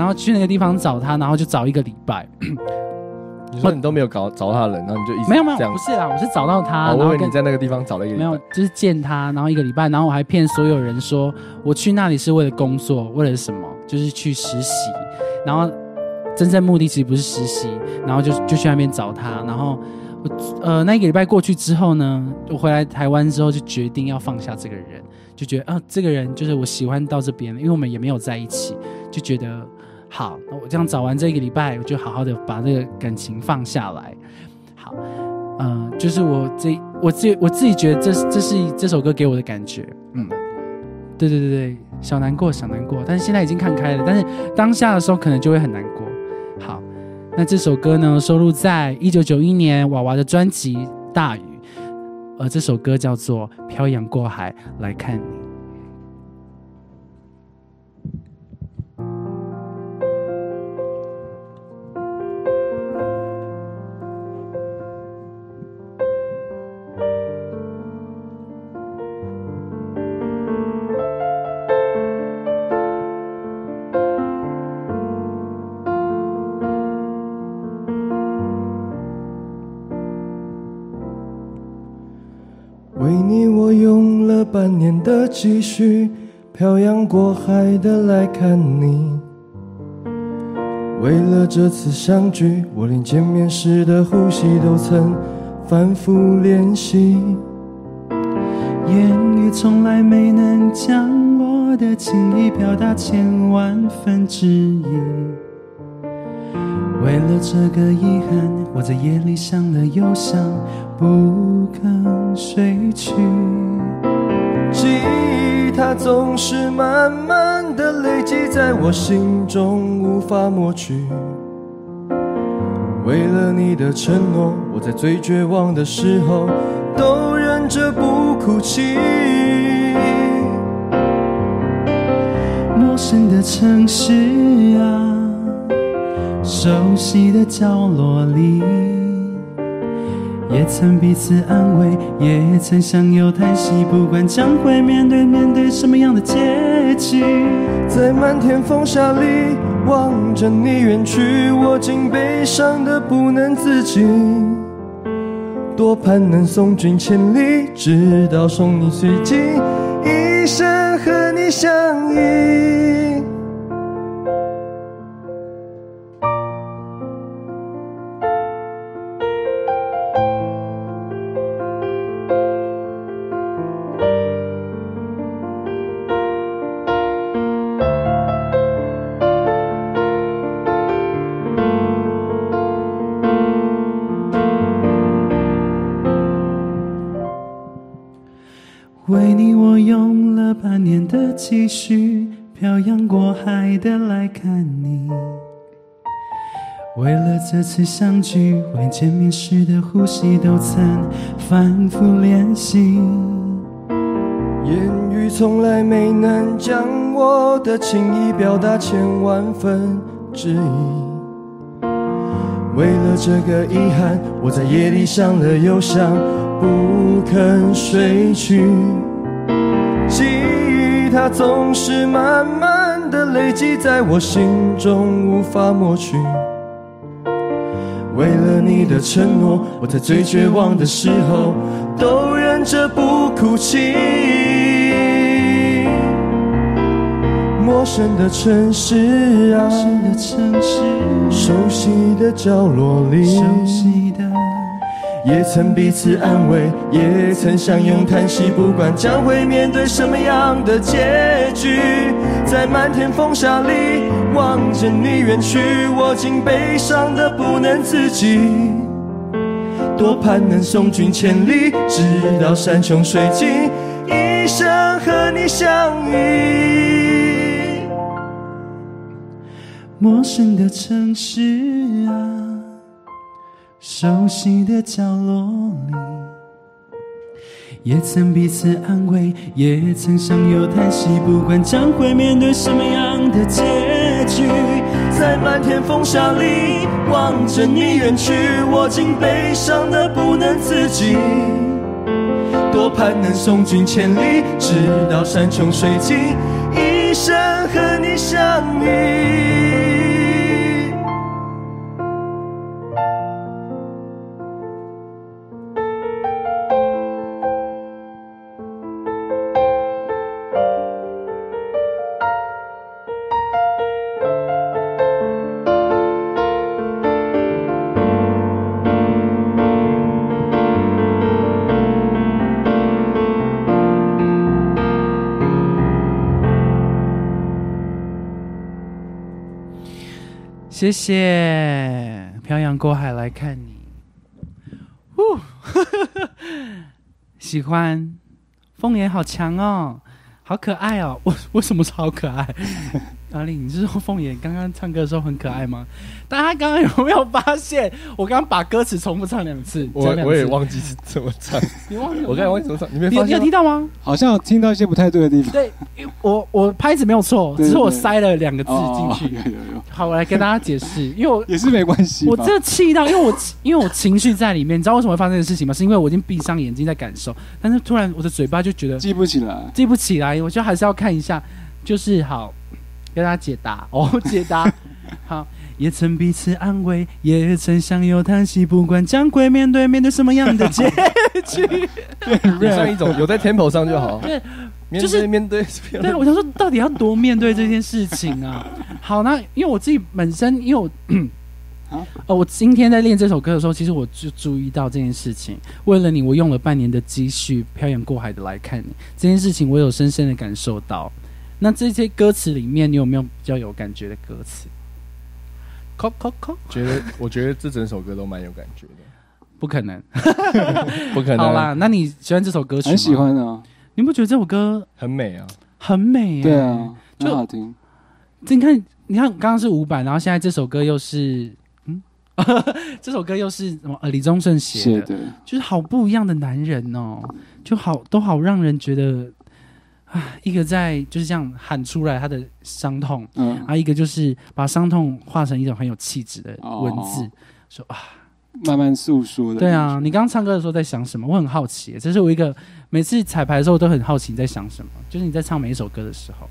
然后去那个地方找他，然后就找一个礼拜。你说你都没有搞找他的人，然后你就一直没有没有不。是啦，我是找到他，哦我以然后你在那个地方找了一个没有，，就是见他，然后一个礼拜，然后我还骗所有人说我去那里是为了工作，为了什么？就是去实习，然后真正目的其实不是实习，然后就就去那边找他，然后我呃那一个礼拜过去之后呢，我回来台湾之后就决定要放下这个人，就觉得啊、这个人就是我喜欢到这边，因为我们也没有在一起，就觉得好，那我这样找完这一个礼拜，我就好好的把这个感情放下来，好。嗯、就是我这我自己我自己觉得这是这是这首歌给我的感觉，嗯，对对对对，小难过小难过，但是现在已经看开了，但是当下的时候可能就会很难过。好，那这首歌呢收录在一九九一年娃娃的专辑《大雨》，而这首歌叫做《漂洋过海来看你》。继续漂洋过海的来看你。为了这次相聚，我连见面时的呼吸都曾反复练习。言语从来没能将我的情意表达千万分之一。为了这个遗憾，我在夜里想了又想，不肯睡去。它总是慢慢的累积在我心中，无法抹去。为了你的承诺，我在最绝望的时候都忍着不哭泣。陌生的城市啊，熟悉的角落里，也曾彼此安慰，也曾相拥叹息。不管将会面对面对什么样的结局，在漫天风沙里望着你远去，我竟悲伤的不能自己。多盼能送君千里，直到送你随机，一生和你相依。的积蓄，漂洋过海的来看你。为了这次相聚，连见面时的呼吸都曾反复练习。言语从来没能将我的情意表达千万分之一。为了这个遗憾，我在夜里想了又想，不肯睡去。它总是慢慢的累积在我心中，无法抹去。为了你的承诺，我在最绝望的时候都忍着不哭泣。陌生的城市啊，熟悉的角落里，熟悉的，也曾彼此安慰，也曾相拥叹息。不管将会面对什么样的结局，在漫天风沙里望着你远去，我竟悲伤的不能自己。多盼能送君千里，直到山穷水尽，一生和你相依。陌生的城市啊，熟悉的角落里，也曾彼此安慰，也曾相拥叹息。不管将会面对什么样的结局，在漫天风沙里望着你远去，我竟悲伤的不能自己。多盼能送君千里，直到山穷水尽，一生和你相依。谢谢漂洋过海来看你。呼，喜欢凤眼好强哦，好可爱哦。我为什么是好可爱？阿丽，你是说凤眼刚刚唱歌的时候很可爱吗？大家刚刚有没有发现，我刚刚把歌词重复唱两次？我次我也忘记是怎么唱，你忘记？我刚才忘记怎么唱，你没你有听到吗？好像有听到一些不太对的地方。对，因为我我拍子没有错，只是我塞了两个字哦进去。有有有，好，我来跟大家解释，因为我也是没关系。我真的气到，因为我因为我情绪在里面，你知道为什么会发生这个事情吗？是因为我已经闭上眼睛在感受，但是突然我的嘴巴就觉得记不起来。记不起来，我觉得还是要看一下，就是好跟大家解答 哦，解答好。也曾彼此安慰，也曾相拥叹息，不管将会面对面对什么样的结局。对上一种有在 tempo 上就好。面就是面对，对，我想说，到底要多面对这件事情啊？好，那因为我自己本身，因为我，啊呃，我今天在练这首歌的时候，其实我就注意到这件事情。为了你，我用了半年的积蓄，漂洋过海的来看你。这件事情，我有深深的感受到。那这些歌词里面，你有没有比较有感觉的歌词？扣扣扣，觉得我觉得这整首歌都蛮有感觉的，不可能。不可能，好啦，那你喜欢这首歌曲吗？很喜，欢啊，你不觉得这首歌很美啊，很美、耶对啊，就好听。这你看，你看，刚刚是伍佰，然后现在这首歌又是，嗯，这首歌又是什么？呃，李宗盛写的，写的，就是好不一样的男人哦，就好都好让人觉得，啊，一个在就是这样喊出来他的伤痛，嗯，啊，一个就是把伤痛化成一种很有气质的哦文字，说啊，慢慢诉说的。对啊，，你刚刚唱歌的时候在想什么？我很好奇，这是我一个每次彩排的时候都很好奇你在想什么，就是你在唱每一首歌的时候，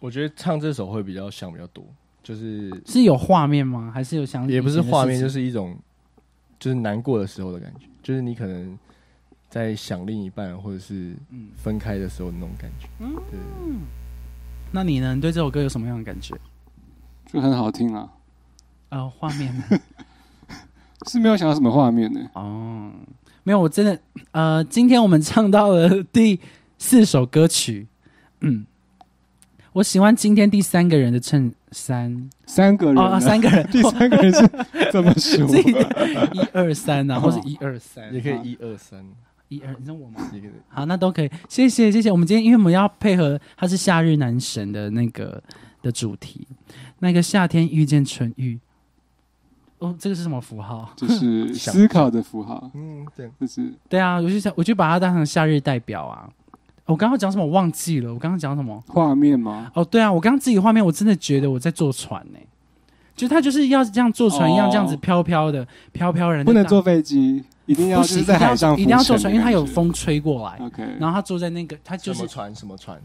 我觉得唱这首会比较想比较多，就是是有画面吗？还是有想也不是画面，就是一种就是难过的时候的感觉，就是你可能在想另一半，或者是嗯。分开的时候那种感觉。嗯。对，那你呢？你对这首歌有什么样的感觉？就很好听啊，呃，画面呢？是没有想到什么画面呢。哦，没有，我真的呃，今天我们唱到了第四首歌曲，嗯，我喜欢今天第三个人的衬衫三个人哦，啊呢，三个人，第三个人是 怎么说？自己的一二三啊，或是一二三，也可以一二三，一二，你说我吗？好，那都可以，谢谢谢谢。我们今天因为我们要配合他是夏日男神的那个的主题，那个夏天遇见纯欲，哦，这个是什么符号？就是思考的符号，嗯，对，就是对啊，我就想，我就把它当成夏日代表啊。我刚刚讲什么我忘记了？我刚刚讲什么？画面吗？哦，对啊，我刚刚自己画面，我真的觉得我在坐船呢、就他就是要这样坐船一样，哦这样子飘飘的，飘飘然。不能坐飞机，一定要，就是在海上一定要坐船，因为它有。风吹过来，OK，然后他坐在那个，他就是什么船什么船，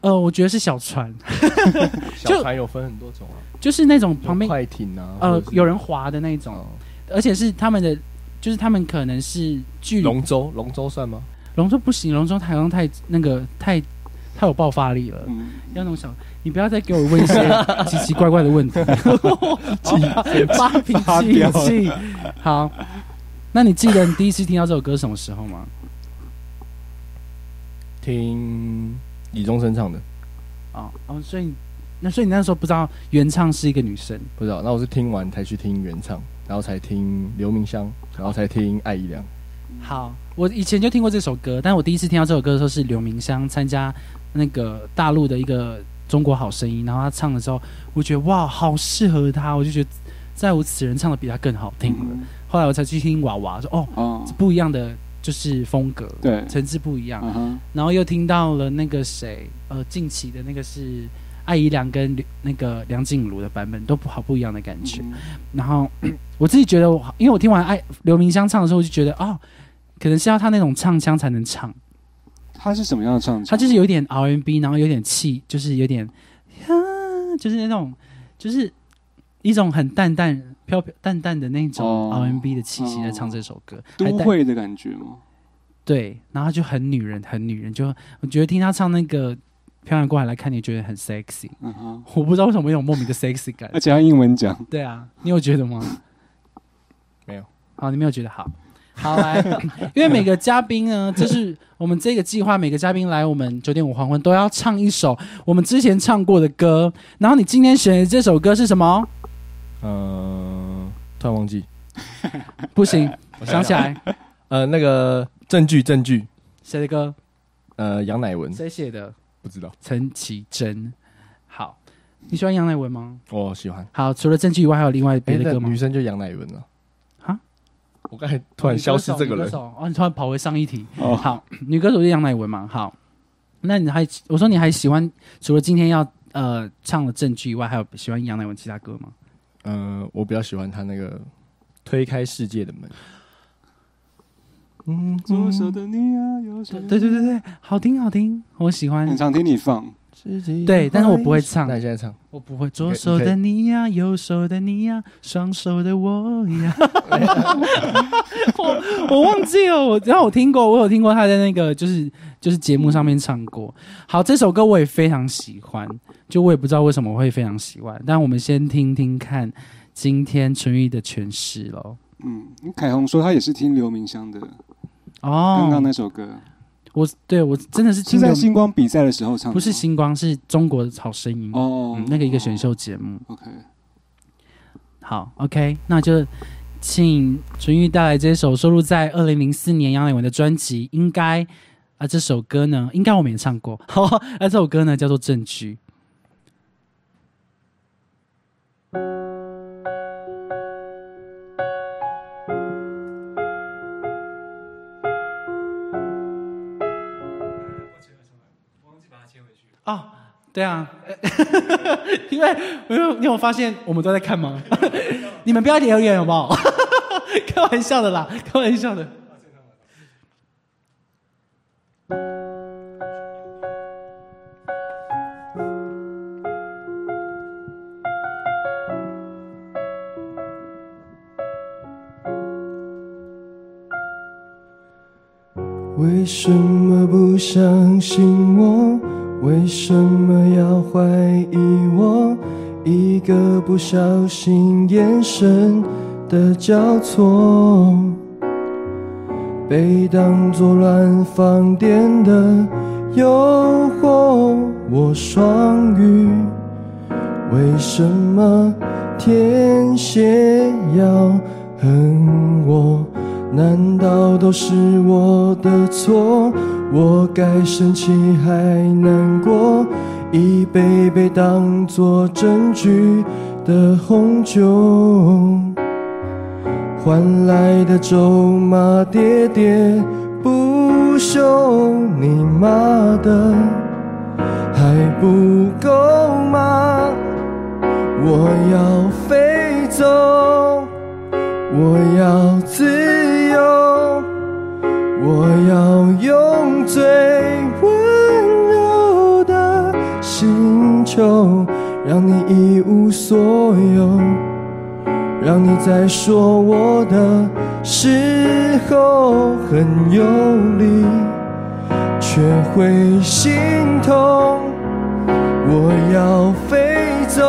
呃，我觉得是小船，小船有分很多种啊，就是那种旁边快艇啊，呃有人划的那种，哦。而且是他们的，就是他们可能是距龙舟，龙舟算吗？龙舟不行，龙舟台湾太那个太太有爆发力了，嗯，要那种小，你不要再给我问一些奇奇怪怪的问题，发脾气。好，那你记得你第一次听到这首歌什么时候吗？听李宗盛唱的，哦哦，所以那所以你那时候不知道原唱是一个女生不知道。那我是听完才去听原唱，然后才听刘明湘，然后才听艾怡良。好，我以前就听过这首歌，但我第一次听到这首歌的时候是刘明湘参加那个大陆的一个中国好声音，然后他唱的时候，我觉得哇，好适合他，我就觉得再无此人唱的比他更好听了。嗯后来我才去听娃娃，说哦，哦，不一样的就是风格，对，层次不一样。嗯，然后又听到了那个谁，呃，近期的那个是艾怡良跟那个梁静茹的版本，都不好不一样的感觉。嗯然后 我自己觉得我，因为我听完艾刘明湘唱的时候，我就觉得哦，可能是要他那种唱腔才能唱，他是什么样的唱腔？他就是有点 R&B，然后有点气，就是有点，啊，就是那种，就是一种很淡淡、飘飘淡淡的那种哦 R&B 的气息在唱这首歌，还都带会的感觉吗？对，然后就很女人，很女人，就我觉得听他唱那个《漂洋过海来看你》，觉得很 sexy，嗯哼，我不知道为什么有种莫名的 sexy 感而。且要英文讲，对啊，你有觉得吗？没有。好，你没有觉得好。好来，因为每个嘉宾呢，就是我们这个计划，每个嘉宾来我们九点五黄昏都要唱一首我们之前唱过的歌。然后你今天选的这首歌是什么？嗯，突然忘记。不行，我想起来，呃，那个证据证据，谁的歌？呃，杨乃文谁写的？不知道，陈绮贞。好，你喜欢杨乃文吗？我喜欢。好，除了证据以外，还有另外别的歌吗女？生就杨乃文了。啊？我刚才突然消失这个人哦，你突然跑回上一题。哦好，女歌手是杨乃文嘛？好，那你还我说你还喜欢除了今天要呃唱的证据以外，还有喜欢杨乃文其他歌吗？呃，我比较喜欢他那个推开世界的门。嗯，左手的你啊，右手的对对对对，好听好听，我喜欢很。常听你放，自己对，但是我不会唱那，你现在唱，我不会。左手的你呀，右手的你呀，双手的我呀。我我忘记了，我然后我听过，我有听过他在那个就是就是节目上面唱过。好，这首歌我也非常喜欢，就我也不知道为什么我会非常喜欢，但我们先听听看今天纯玉的诠释喽。嗯，凯红说他也是听刘明湘的哦，刚刚那首歌，我对我真的是是在星光比赛的时候唱的，不是星光，是中国的好声音哦嗯，那个一个选秀节目。OK，好，OK，那就请纯玉带来这首收录在二零零四年杨乃文的专辑《应该》啊，这首歌呢，应该我们也唱过。好，那这首歌呢叫做《证据》。哦，对啊，因为因为你有发现我们都在看吗？你们不要留言好不好？开玩笑的啦，开玩笑的。为什么不相信我？为什么要怀疑我？一个不小心，眼神的交错，被当作乱放电的诱惑。我双鱼，为什么天蝎要恨我？难道都是我的错？我该生气还难过？一杯杯当作证据的红酒，换来的咒骂喋喋不休，你妈的还不够吗？我要飞走。我要自由，我要用最温柔的星球，让你一无所有，让你在说我的时候很有力，却会心痛。我要飞走，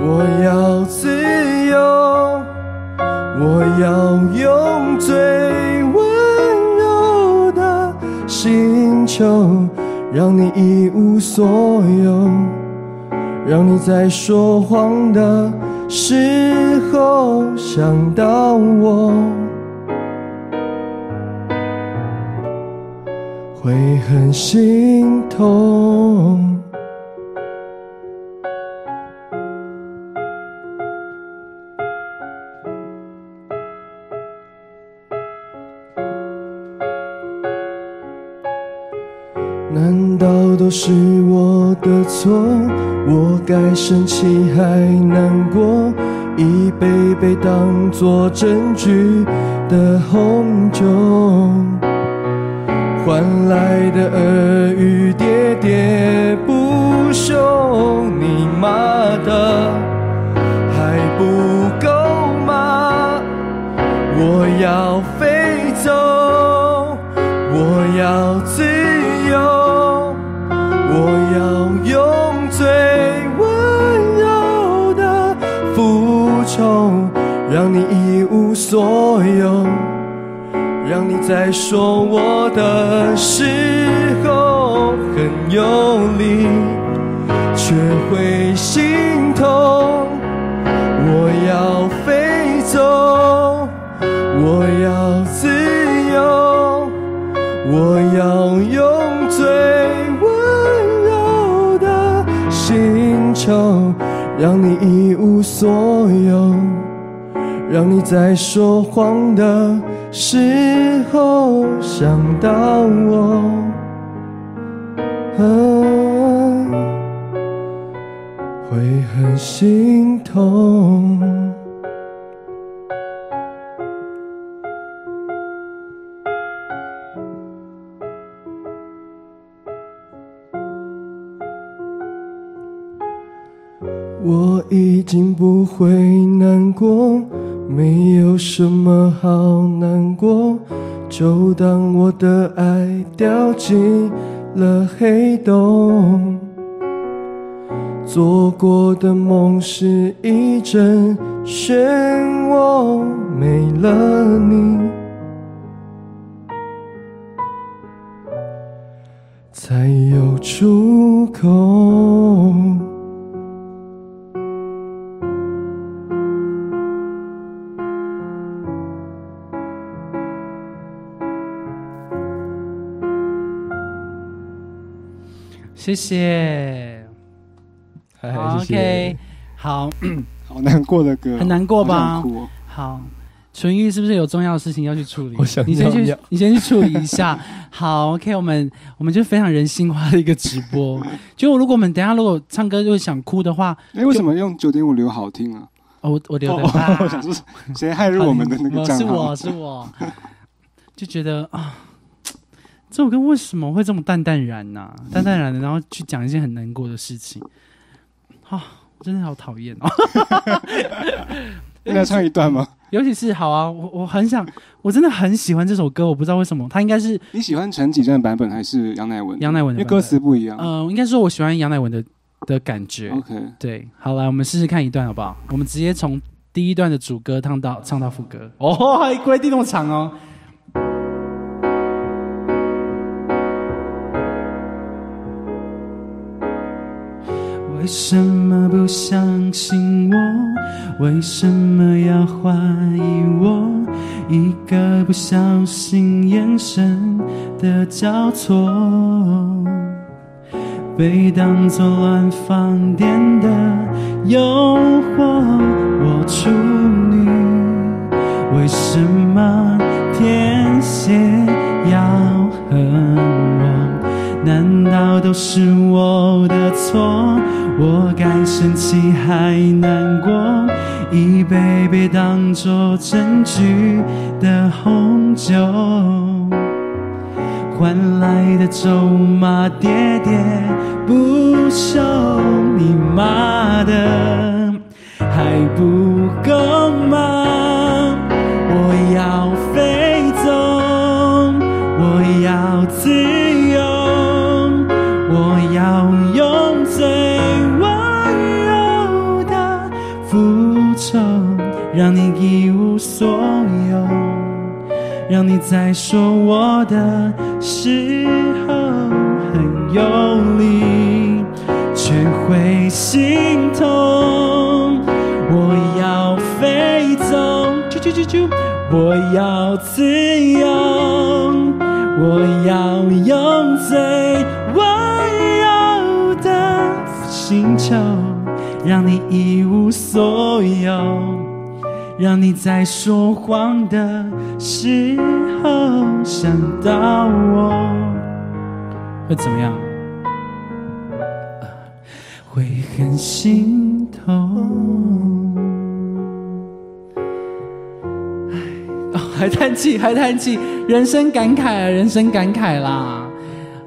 我要自由。我要用最让你一无所有，让你在说谎的时候想到我，会很心痛。是我的错？我该生气还难过？一杯杯当作证据的红酒，换来的耳语喋喋不休，你妈的还不够吗？我要飞走，我要所有，让你在说我的时候很有力，却会心痛。我要飞走，我要自由，我要用最温柔的星球，让你一无所有，让你在说谎的时候想到我。会很心痛。我已经不会难过没有什么好难过，就当我的爱掉进了黑洞。做过的梦是一阵漩涡，没了你，才有出口。谢谢。OK，好 好难过的歌哦，很难过吧好。纯玉是不是有重要的事情要去处理？我想你先去你先去处理一下。好，OK，我们我们就非常人性化的一个直播。就如果我们等下如果唱歌就想哭的话，哎，为什么用九点五留好听啊？哦，我我留的哦。我想说，谁害入我们的那个我账号是我？是我，就觉得啊，这首歌为什么会这么淡淡然呢、淡淡然的，然后去讲一些很难过的事情，啊，我真的好讨厌哦。你来唱一段吗？尤其是好啊，我我很想，我真的很喜欢这首歌，我不知道为什么，它应该是你喜欢陈绮贞的版本还是杨乃文的？杨乃文的因为歌词不一样。呃，应该说我喜欢杨乃文的的感觉。OK，对，好来，我们试试看一段好不好？我们直接从第一段的主歌唱到唱到副歌。哦，还规定那么长哦。为什么不相信我？为什么要怀疑我？一个不小心，眼神的交错。被当作乱放电的诱惑，我处女，为什么天蝎要恨我？难道都是我的错？我该生气还难过，一杯杯当做证据的红酒。换来的咒骂喋喋不休，你妈的还不够吗？在说我的时候很用力，却会心痛。我要飞走，啾啾啾啾，我要自由，我要用最温柔的星球，让你一无所有。让你在说谎的时候想到我，会怎么样？会很心痛。哎，哦，还叹气，还叹气，人生感慨啊，人生感慨啦。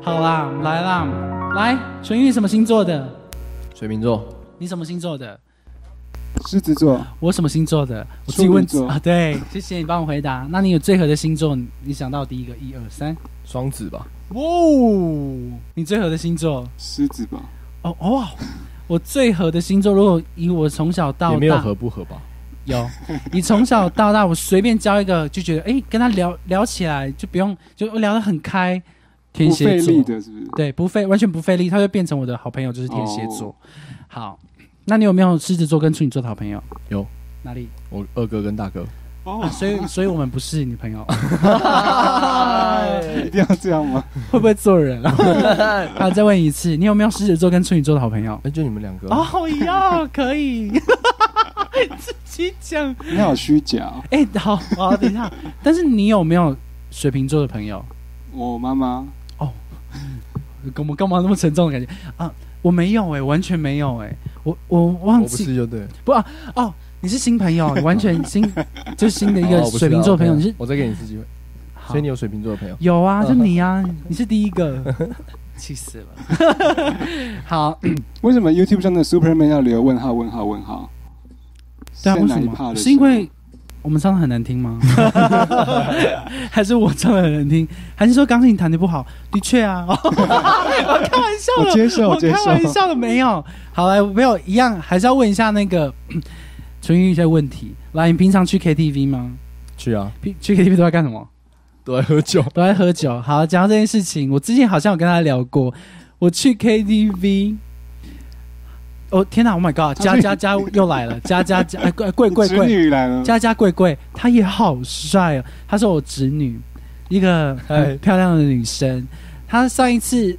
好啦，来啦，来，纯玉什么星座的？水瓶座，你什么星座的？狮子座，我什么星座的？我自己问处女座啊，对，谢谢你帮我回答。那你有最合的星座？你想到第一个，一二三，双子吧，哇哦，你最合的星座？狮子吧。哦哦，我最合的星座，如果以我从小到大也没有合不合吧？有，你从小到大，我随便交一个就觉得，哎，跟他聊聊起来就不用，就聊得很开。天蝎座的，是不是？对，不费完全不费力，他就变成我的好朋友，就是天蝎座。哦好，那你有没有狮子座跟处女座的好朋友？有，哪里？我二哥跟大哥，啊，哦，所以所以我们不是女朋友，一定要这样吗？会不会做人啊？好，再问一次，你有没有狮子座跟处女座的好朋友？哎，就你们两个，哦，要可以，自己讲。你好虚假哦。哎、好，好，等一下。但是你有没有水瓶座的朋友？我妈妈哦我们干嘛那么沉重的感觉啊？我没有哎、完全没有哎、我我忘我不记是就对，不啊哦，你是新朋友，你完全新就是新的一个水瓶座的朋友，啊你是我再给你一次机会，所以你有水瓶座的朋友，有啊，就你啊，你是第一个。气死了。好，为什么 YouTube 上的 Superman 要留问号问号问号？对啊，在为什么？是因为我们唱的很难听吗？还是我唱的很难听？还是说钢琴弹的不好？的确啊，我开玩笑的，我接受，我接受。开玩笑的没有。好来，没有一样，还是要问一下那个 纯玉一些问题。来，你平常去 KTV 吗？去啊，去去 KTV 都在干什么？都在喝酒。都在喝酒。好，讲到这件事情，我之前好像有跟他聊过，我去 KTV。哦天哪！Oh my god！佳佳佳又来了，佳佳佳，哎贵贵贵侄贵，女来了，佳佳贵贵，她也好帅哦。她是我侄女，一个很哎漂亮的女生。她上一次，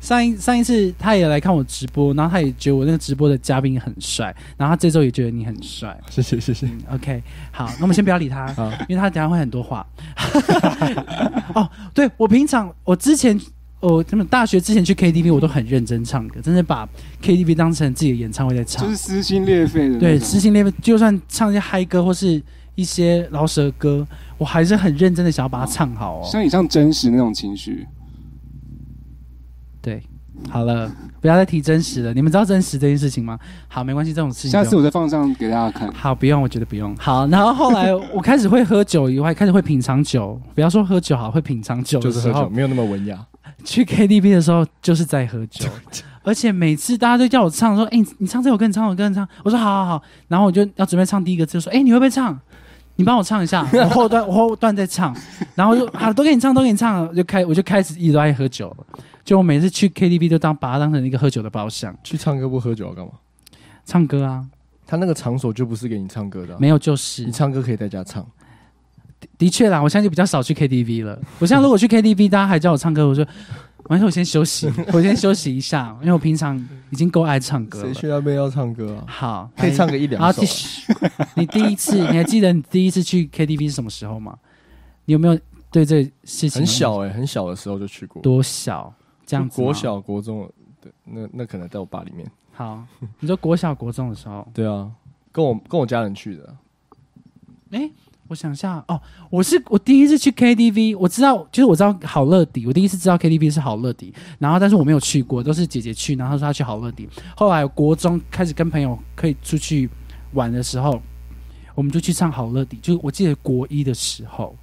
上一上一次她也来看我直播，然后她也觉得我那个直播的嘉宾很帅，然后她这周也觉得你很帅。谢谢谢谢。嗯，OK，好，那我们先不要理她，好，因为她等一下会很多话。哦，对我平常我之前。我他们大学之前去 KTV，我都很认真唱歌，真的把 KTV 当成自己的演唱会在唱。就是撕心裂肺的。对，撕心裂肺，就算唱一些嗨歌或是一些饶舌歌，我还是很认真的想要把它唱好哦。像你像真实那种情绪，对，好了，不要再提真实了。你们知道真实这件事情吗？好，没关系，这种事情。下次我再放上给大家看。好，不用，我觉得不用。好，然后后来我开始会喝酒以外，开始会品尝酒。不要说喝酒好，会品尝酒的时候，就是喝酒，没有那么文雅。去 KTV 的时候就是在喝酒，而且每次大家都叫我唱，说：“哎、你你唱这首歌，你唱我歌你唱。”我说：“好好好。”然后我就要准备唱第一个字，说：“哎、你会不会唱？你帮我唱一下。”我后段我后段再唱，然后就好都给你唱，都给你唱，就开我就开始一直都爱喝酒了。就我每次去 KTV 都当把它当成一个喝酒的包厢，去唱歌不喝酒要干嘛？唱歌啊，他那个场所就不是给你唱歌的啊、没有就是你唱歌可以在家唱。的确啦，我现在就比较少去 KTV 了。我现在如果去 KTV，大家还叫我唱歌，我说。完事我先休息，我先休息一下，因为我平常已经够爱唱歌了。谁去那边要唱歌啊？好，可以唱个一两，首。你第一次，你还记得你第一次去 KTV 是什么时候吗？你有没有对这事情很小哎、很小的时候就去过。多小这样子国小、国中对那那可能在我爸里面。好，你说国小国中的时候，对啊，跟我跟我家人去的。我想一下哦，我是我第一次去 KTV，我知道就是我知道好乐迪，我第一次知道 KTV 是好乐迪，然后但是我没有去过，都是姐姐去，然后她说她去好乐迪。后来国中开始跟朋友可以出去玩的时候，我们就去唱好乐迪，就我记得国一的时候，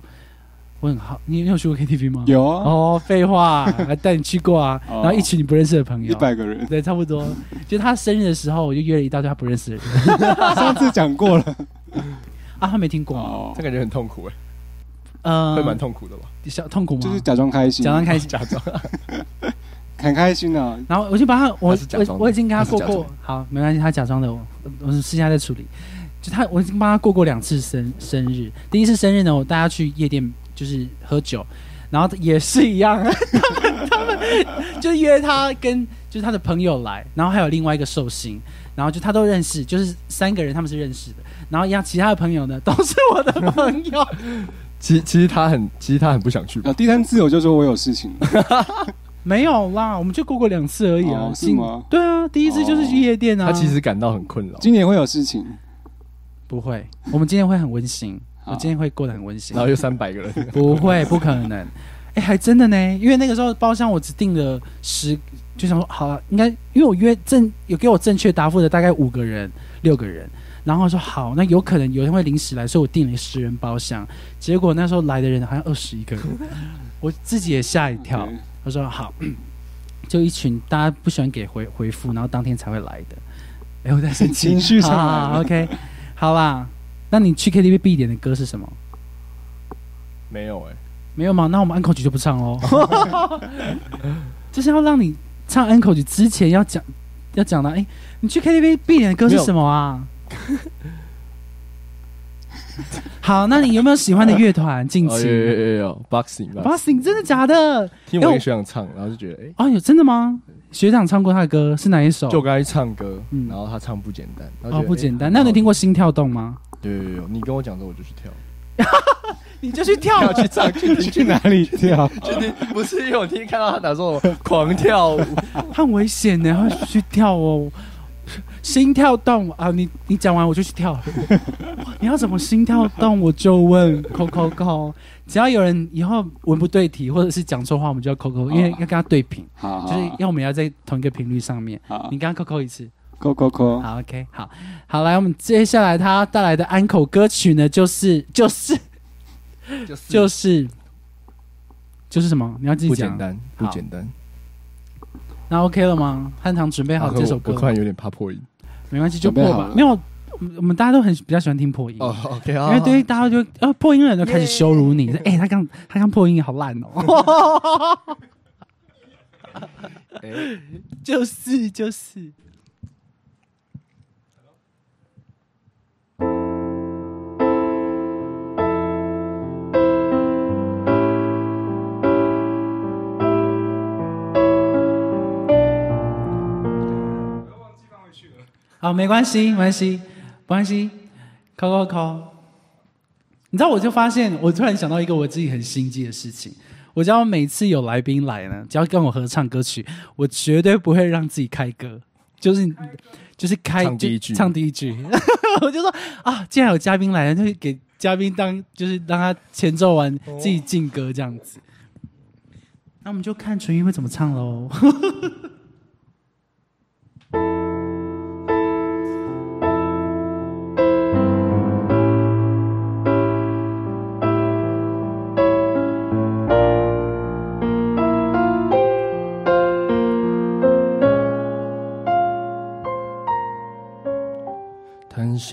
我很好，你你有去过 KTV 吗？有啊，哦，废话，还带你去过啊，哦然后一群你不认识的朋友，一百个人，对，差不多。就他生日的时候，我就约了一大堆他不认识的人 上次讲过了。啊，他没听过吗，哦这，感觉很痛苦哎、呃，会蛮痛苦的吧？小痛苦吗？就是假装开心，假装开心。假装 很开心啊。然后我就把他，我我我已经跟他过过，好，没关系，他假装的，我我是私下在处理。就他，我已经帮他过过两次生生日。第一次生日呢，我带他去夜店，就是喝酒，然后也是一样，他们他们 就约他跟就是他的朋友来，然后还有另外一个寿星，然后就他都认识，就是三个人他们是认识的，然后一样其他的朋友呢都是我的朋友。其其实他很其实他很不想去吧啊，？第三次我就说我有事情，没有啦，我们就过过两次而已啊。哦是今吗对啊，第一次就是去夜店啊。他其实感到很困扰，今年会有事情。不会，我们今天会很温馨，我今天会过得很温馨然。后又三百个人，不会，不可能。哎、还真的呢，因为那个时候包厢我只订了十，就想说好了，应该因为我约正有给我正确答复的大概五个人、六个人，然后说好，那有可能有人会临时来，所以我订了十人包厢。结果那时候来的人好像二十一个人，我自己也吓一跳。对我说好，就一群大家不喜欢给回回复，然后当天才会来的。哎、我在生气，情绪上 OK，好啦，那你去 KTV 必点的歌是什么？没有哎、没有吗？那我们安口曲就不唱喽。就是要让你唱安口曲之前要讲要讲的，哎、你去 KTV 必点的歌是什么啊？好，那你有没有喜欢的乐团？近期哦有有有有有 boxing 吧，Bossing 真的假的？听我一个学长唱，然后就觉得哎、哦，有真的吗？学长唱过他的歌是哪一首？就该唱歌，嗯然后他唱不简单，然后哦不简单。哎那你听过心跳动吗？对有有，你跟我讲之后我就去跳，你就去跳跳去唱去听去哪里跳？去听，不是因为我听看到他打说我狂跳舞，很危险的，会去跳哦。心跳动啊！你你讲完我就去跳。你要怎么心跳动我就问，扣扣扣。只要有人以后文不对题或者是讲错话，我们就要扣扣，因为要跟他对平，好，好就是要我们要在同一个频率上面。你刚刚扣扣一次，扣扣扣，好，OK，好，好，来，我们接下来他带来的安口歌曲呢，就是 就是 就是就是就是什么？你要自己讲不简。单，不简单。那 OK 了吗？汉唐准备好啊这首歌了我我突然有点怕破音。没关系，就破。吧没有，我们大家都很比较喜欢听破音。哦，OK 因啊，为对于大家就呃破音的人都开始羞辱你，说哎、他刚他刚破音好烂哦，哎就是 就是，好，没关系，没关系，没关系，扣扣扣。你知道，我就发现，我突然想到一个我自己很心机的事情。我只要每次有来宾来呢，只要跟我合唱歌曲，我绝对不会让自己开歌，就是就是开唱第一句唱第一句。我就说啊，既然有嘉宾来了，就给嘉宾当就是让他前奏完自己进歌这样子。那我们就看纯音会怎么唱喽。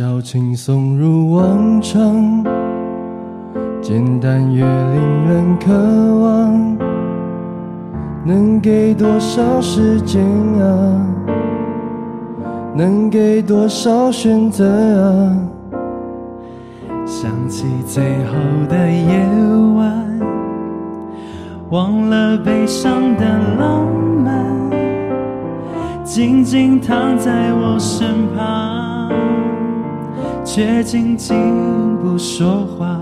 笑轻松如往常，简单越令人渴望。能给多少时间啊？能给多少选择啊？想起最后的夜晚，忘了悲伤的浪漫。静静躺在我身旁，却静静不说话。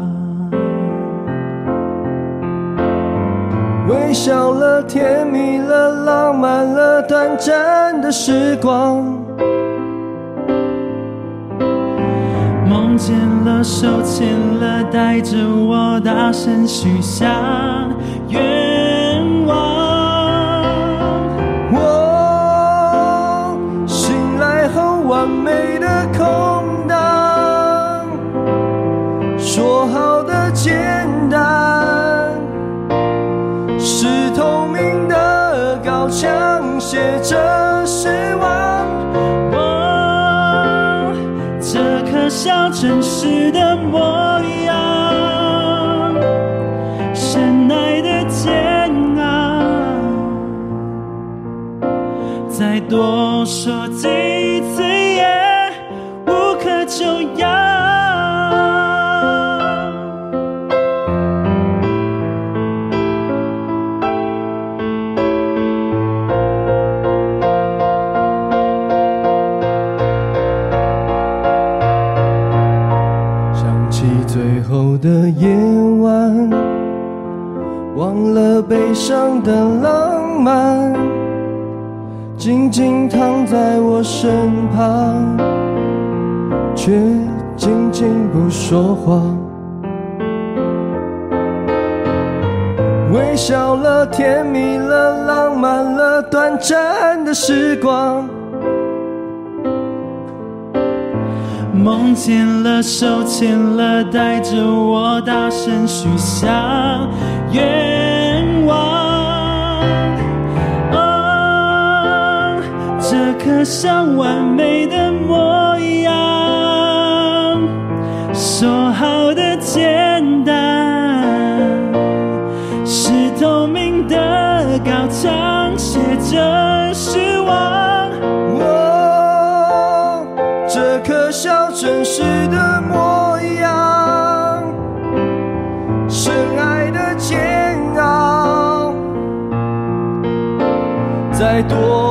微笑了，甜蜜了，浪漫了，短暂的时光。梦见了，手牵了，带着我大声许下愿写着失望。我这颗笑真实的模样，深爱的煎熬。再多说的浪漫。静静躺在我身旁，却静静不说话。微笑了，甜蜜了，浪漫了，短暂的时光。梦见了，手牵了，带着我大声许下愿这颗像完美的模样，说好的简单，是透明的高墙，写着失望。我这可笑真实的模样，深爱的煎熬。再多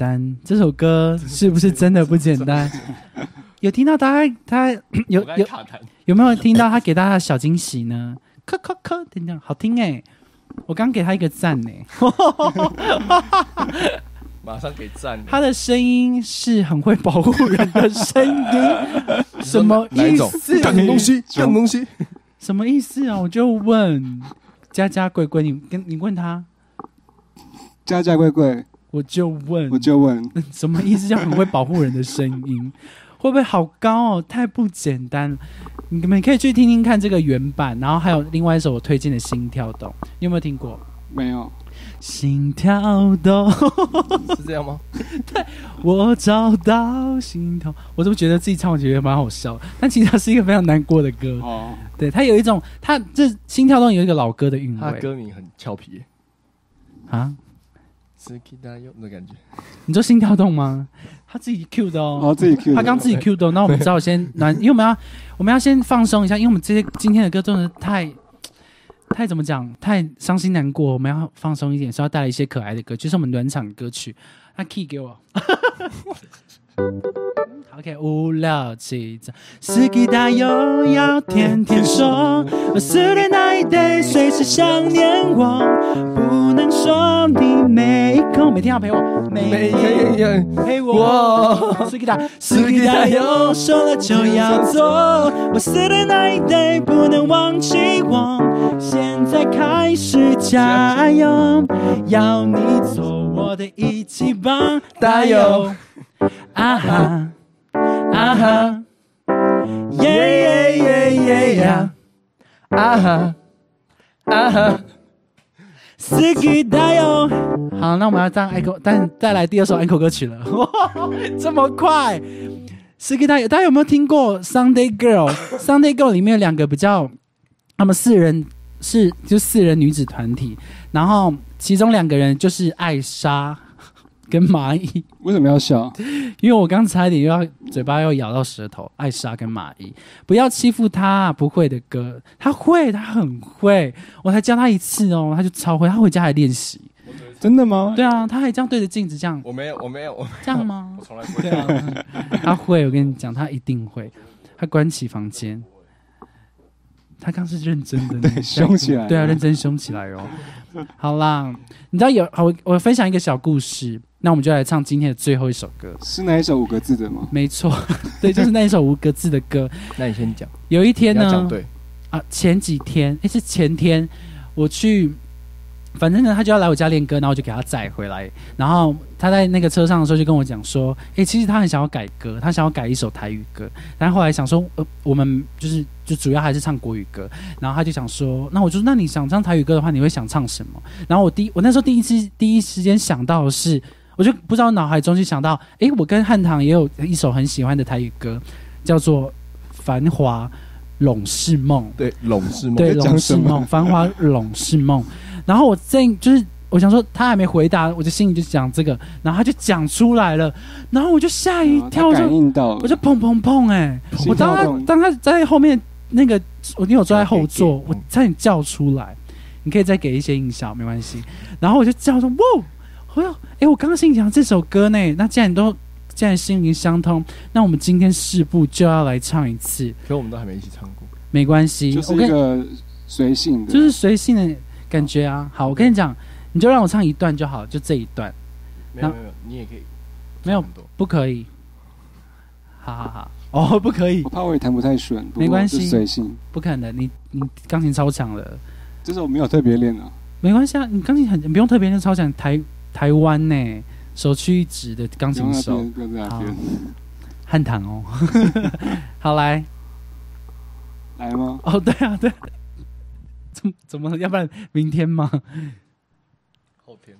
单。这首歌是不是真的不简单？有听到他他 有有，有没有听到他给大家的小惊喜呢？咳咳咳，等等，好听哎！我刚给他一个赞呢。马上给赞。他的声音是很会保护人的声音，什么意思？干东西，干东西。什么意思啊？我就问佳佳贵贵，你跟你问他，佳佳贵贵，我就问，我就问，什么意思？叫很会保护人的声音，会不会好高哦？太不简单了。你们可以去听听看这个原版，然后还有另外一首我推荐的《心跳动》，你有没有听过？没有，心跳动，是这样吗？对我找到心跳。我怎么觉得自己唱，我觉得蛮好笑，但其实它是一个非常难过的歌。哦，对，它有一种，它这心跳动有一个老歌的韵味歌名很俏皮，啊。的感觉。你说心跳动吗？他自己 Q 的哦。哦，自己 Q，他刚自己 Q 的，那我们只好先暖，因为我们要我们要先放松一下，因为我们这些今天的歌真的太太怎么讲，太伤心难过，我们要放松一点，所以要带来一些可爱的歌，就是我们暖场歌曲。那 key 给我。OK，五六七，走。四季大又要天天说，失恋那一 day 随时想念我，不能说你没空，每天要陪我，每天陪我。四季大，四季大又说了就要做，我失恋那一 day 不能忘记我，现在开始加油，要你做我的一起棒，加油！啊哈啊哈，耶耶耶耶呀！啊哈啊哈，四季大油。好，那我们要唱 echo，但再来第二首 echo 歌曲了，哇 这么快？四季大油，大家有没有听过 Sunday Girl？Sunday Girl 里面有两个比较，他们四人是就四人女子团体，然后其中两个人就是艾莎跟蚂蚁。为什么要笑？因为我刚差一点又要嘴巴要咬到舌头，艾莎跟蚂蚁，不要欺负他，不会的歌，他会，他很会，我才教他一次哦，他就超会，他回家还练习。真的吗？对啊，他还这样对着镜子这样我没有，我没有，我这样吗我？从来不会。对啊，他会，我跟你讲，他一定会。他关起房间，他刚是认真的，对 凶起来对啊，认真凶起来哦。好啦，你知道有好，我我分享一个小故事，那我们就来唱今天的最后一首歌。是哪一首五个字的吗？没错，对，就是那一首五个字的歌。那你先讲，有一天呢，你要讲对，啊，前几天，诶，是前天，我去，反正呢，他就要来我家练歌，然后我就给他载回来。然后他在那个车上的时候就跟我讲说，诶，其实他很想要改歌，他想要改一首台语歌，但后来想说，呃，我们就是就主要还是唱国语歌。然后他就想说，那我就，那你想唱台语歌的话，你会想唱什么？然后我第我那时候第一次第一时间想到的是，我就不知道脑海中就想到，诶，我跟汉唐也有一首很喜欢的台语歌，叫做《繁华拢是梦》。对，拢是梦。对，拢是梦，繁华拢是梦。然后我正就是我想说他还没回答，我就心里就讲这个，然后他就讲出来了，然后我就吓一跳，啊感我就应到，我就砰砰砰哎、心我当他当他在后面那个，我因为我坐在后座，我差点叫出来。你可以再给一些印象，没关系。然后我就叫说：“哇！我要哎，我刚刚心里想这首歌呢，那既然你都既然心灵相通，那我们今天四部就要来唱一次？可我们都还没一起唱过。没关系，就是我跟一个随性的，就是随性的感觉啊。好，我跟你讲，你就让我唱一段就好，就这一段，没有没有，你也可以没有不可以。好好好，哦，不可以我，怕我也弹不太顺，没关系随性。不可能，你你钢琴超强了，这首没有特别练啊，没关系啊，你钢琴很你不用特别练超强，台台湾呢首屈一指的钢琴手汉唐哦。好来，来吗？哦对啊对，怎么怎么要不然明天吗？后天。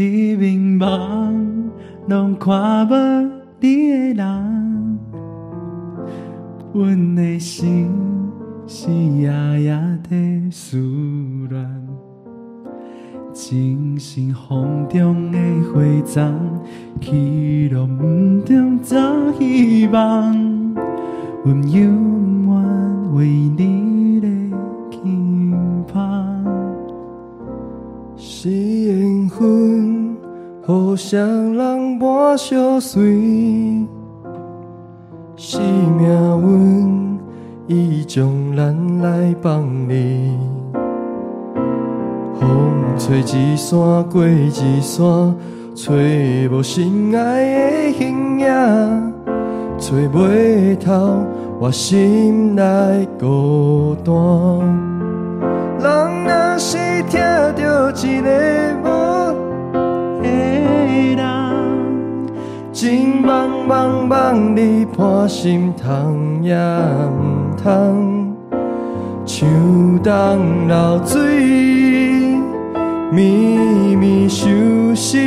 一面梦，拢看无你的人，阮的心是夜夜在思乱，精神风中的花丛，去路毋中找希望，阮永远为你的轻芳。是缘分，互相人伴相随；是命运，伊将咱来放离。风吹一山过一山，找无心爱的形影，找袂透我心内孤单。人若是听到一个无人，情茫茫茫你伴心痛也毋通，像东流水，绵绵相思，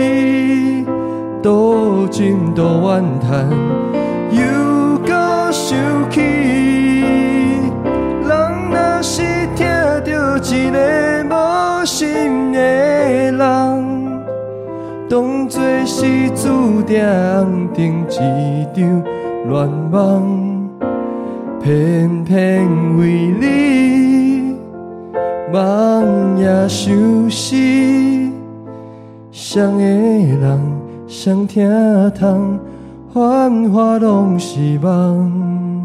多情多怨叹，又搁想起。人若是听到一个无心的人，当作是注定定一场乱梦，偏偏为你梦也相思，谁的人谁听痛，繁华拢是梦。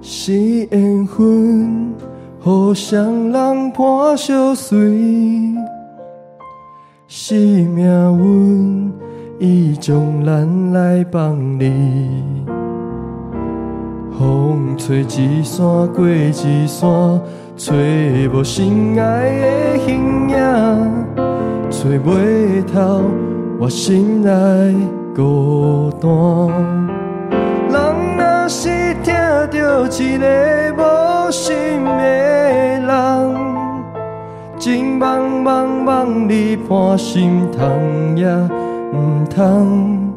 是缘分，互相人伴相随；是命运，伊将咱来放离。风吹一山过一山，找无心爱的形影，找袂透我心内孤单。人若是听到一个无心的人，情茫茫茫你半心痛也毋通，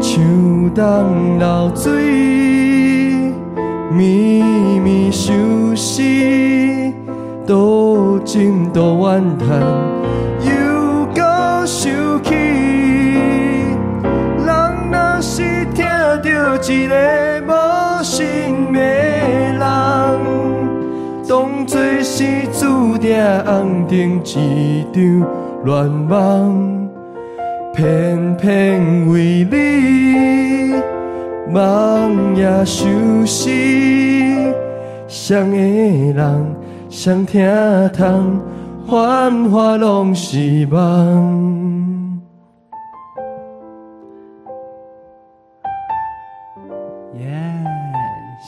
像东流水，绵绵相思，多情多怨叹，又搁想起。人若是听到一个无心的人，当作是注定红定一场乱梦，偏偏为你梦也相思，谁的人谁听痛，繁华拢是梦。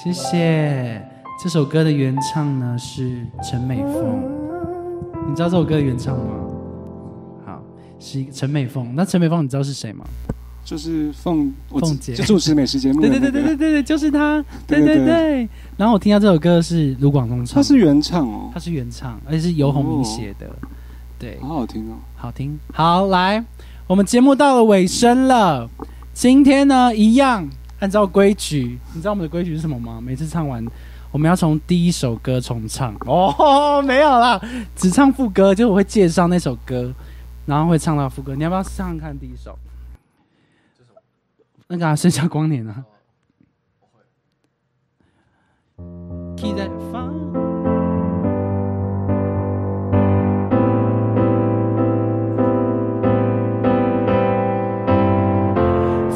谢谢。这首歌的原唱呢是陈美凤，你知道这首歌的原唱吗？好，是陈美凤。那陈美凤你知道是谁吗？就是凤我凤姐就主持美食节目的对那个，对对对对对对，就是她。对对对对对。然后我听到这首歌是卢广仲唱，他是原唱哦他，是原唱，而且是游鸿明写的。对，好好听哦。好听。好，来，我们节目到了尾声了。今天呢，一样按照规矩，你知道我们的规矩是什么吗？每次唱完，我们要从第一首歌重唱。哦，没有啦，只唱副歌，就是我会介绍那首歌，然后会唱到副歌。你要不要唱唱看第一首？那个、啊《盛夏光年》啊。key 在放。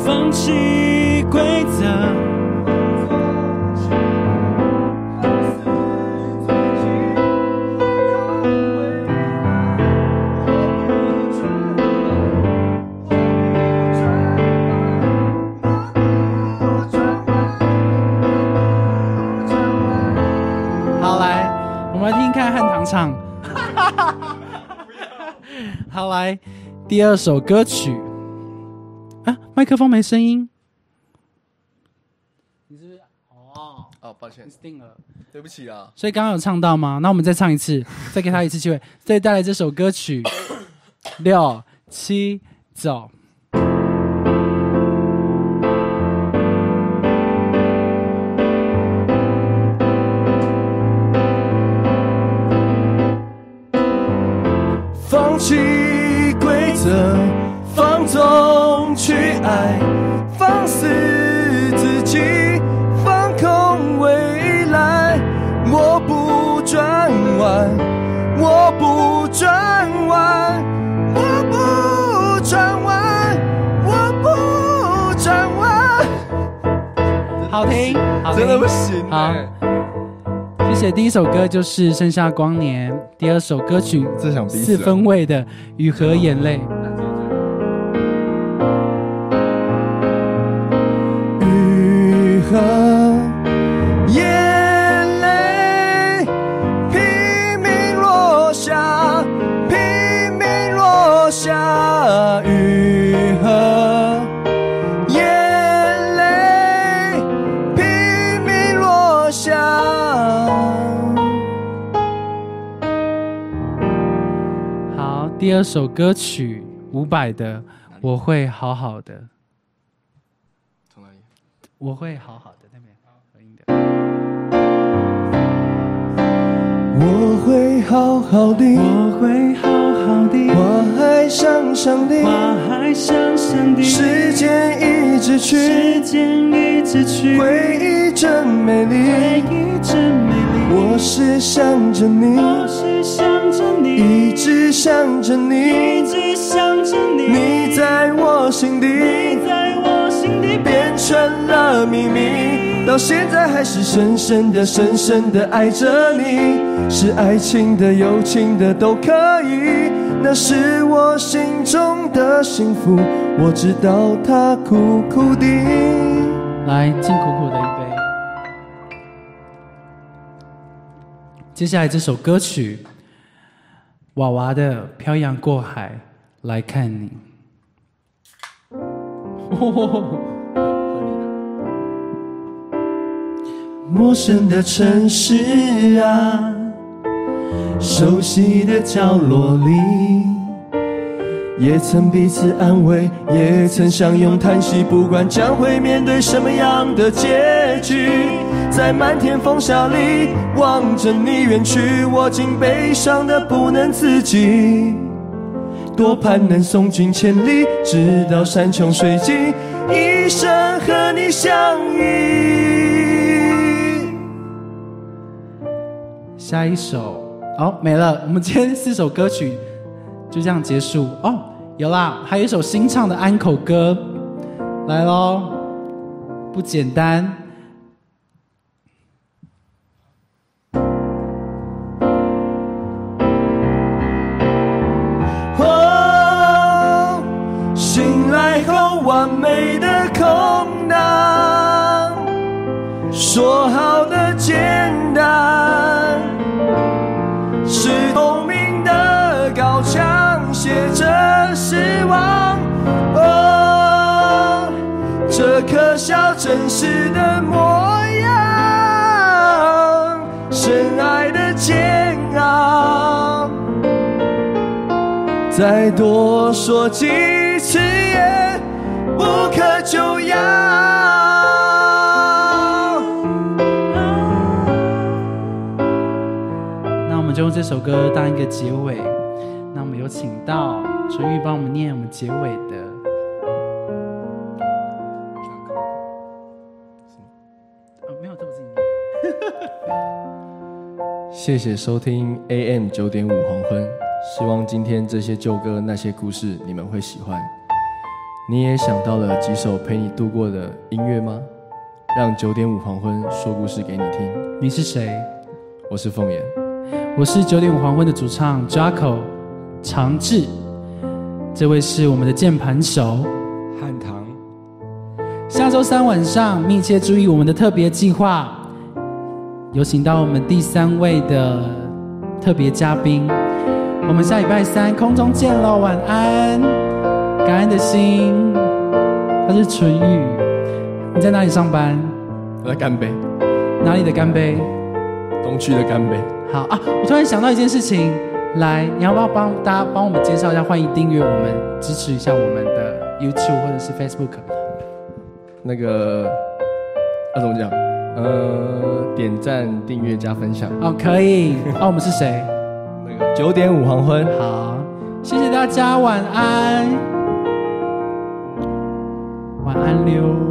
放弃规则。好，来，我们来听看汉唐唱。好，来，第二首歌曲。啊，麦克风没声音。你是不是？哦，哦，抱歉，定了。对不起啊。所以刚刚有唱到吗？那我们再唱一次，再给他一次机会，再带来这首歌曲。六七走。放弃规则，放纵去爱，放肆的不行好欸，谢谢。第一首歌就是《盛夏光年》，第二首歌曲四分位的《雨和眼泪》。好，第二首歌曲伍佰的《我会好好的》，从哪里？我会好好的那边合音的。我会好好的，我会好好的，花海香香的，花还香香的，时间一直去时，间一直去，回忆真美丽回。忆真美丽。我是想着你，我是想着你，一直想着一你，直想着你，你在我心你底在我心底变成了秘密，到现在还是深深的、深深的爱着你。是爱情的、友情的都可以，那是我心中的幸福。我知道它苦苦的。来，听苦苦的接下来这首歌曲，娃娃的《漂洋过海来看你》。陌生的城市啊，熟悉的角落里，也曾彼此安慰，也曾相拥叹息。不管将会面对什么样的结局，在漫天风沙里望着你远去，我竟悲伤的不能自己。多盼能送君千里，直到山穷水尽，一生和你相依。下一首哦，没了。我们今天四首歌曲就这样结束哦。有啦，还有一首新唱的安口歌，来喽，不简单。哦，醒来后完美的空荡，说好的简望。这可笑真实的模样，深爱的煎熬。再多说几次也无可救药。那我们就用这首歌当一个结尾。请到纯玉帮我们念我们结尾的。哦，没有，这我自己念。谢谢收听 AM 九点五黄昏，希望今天这些旧歌那些故事你们会喜欢。你也想到了几首陪你度过的音乐吗？让九点五黄昏说故事给你听。你是谁？我是凤眼，我是九点五黄昏的主唱 Jaco 长治，这位是我们的键盘手。汉唐，下周三晚上密切注意我们的特别计划，有请到我们第三位的特别嘉宾。我们下礼拜三空中见喽，晚安，感恩的心。他是纯玉，你在哪里上班？我在干杯，哪里的干杯？东区的干杯。好啊！我突然想到一件事情，来，你要不要帮大家帮我们介绍一下？欢迎订阅我们，支持一下我们的 YouTube 或者是 Facebook。那个，那怎么讲？呃，点赞、订阅加分享。哦，可以。那我们是谁？那个九点五黄昏。好，谢谢大家，晚安，晚安，溜。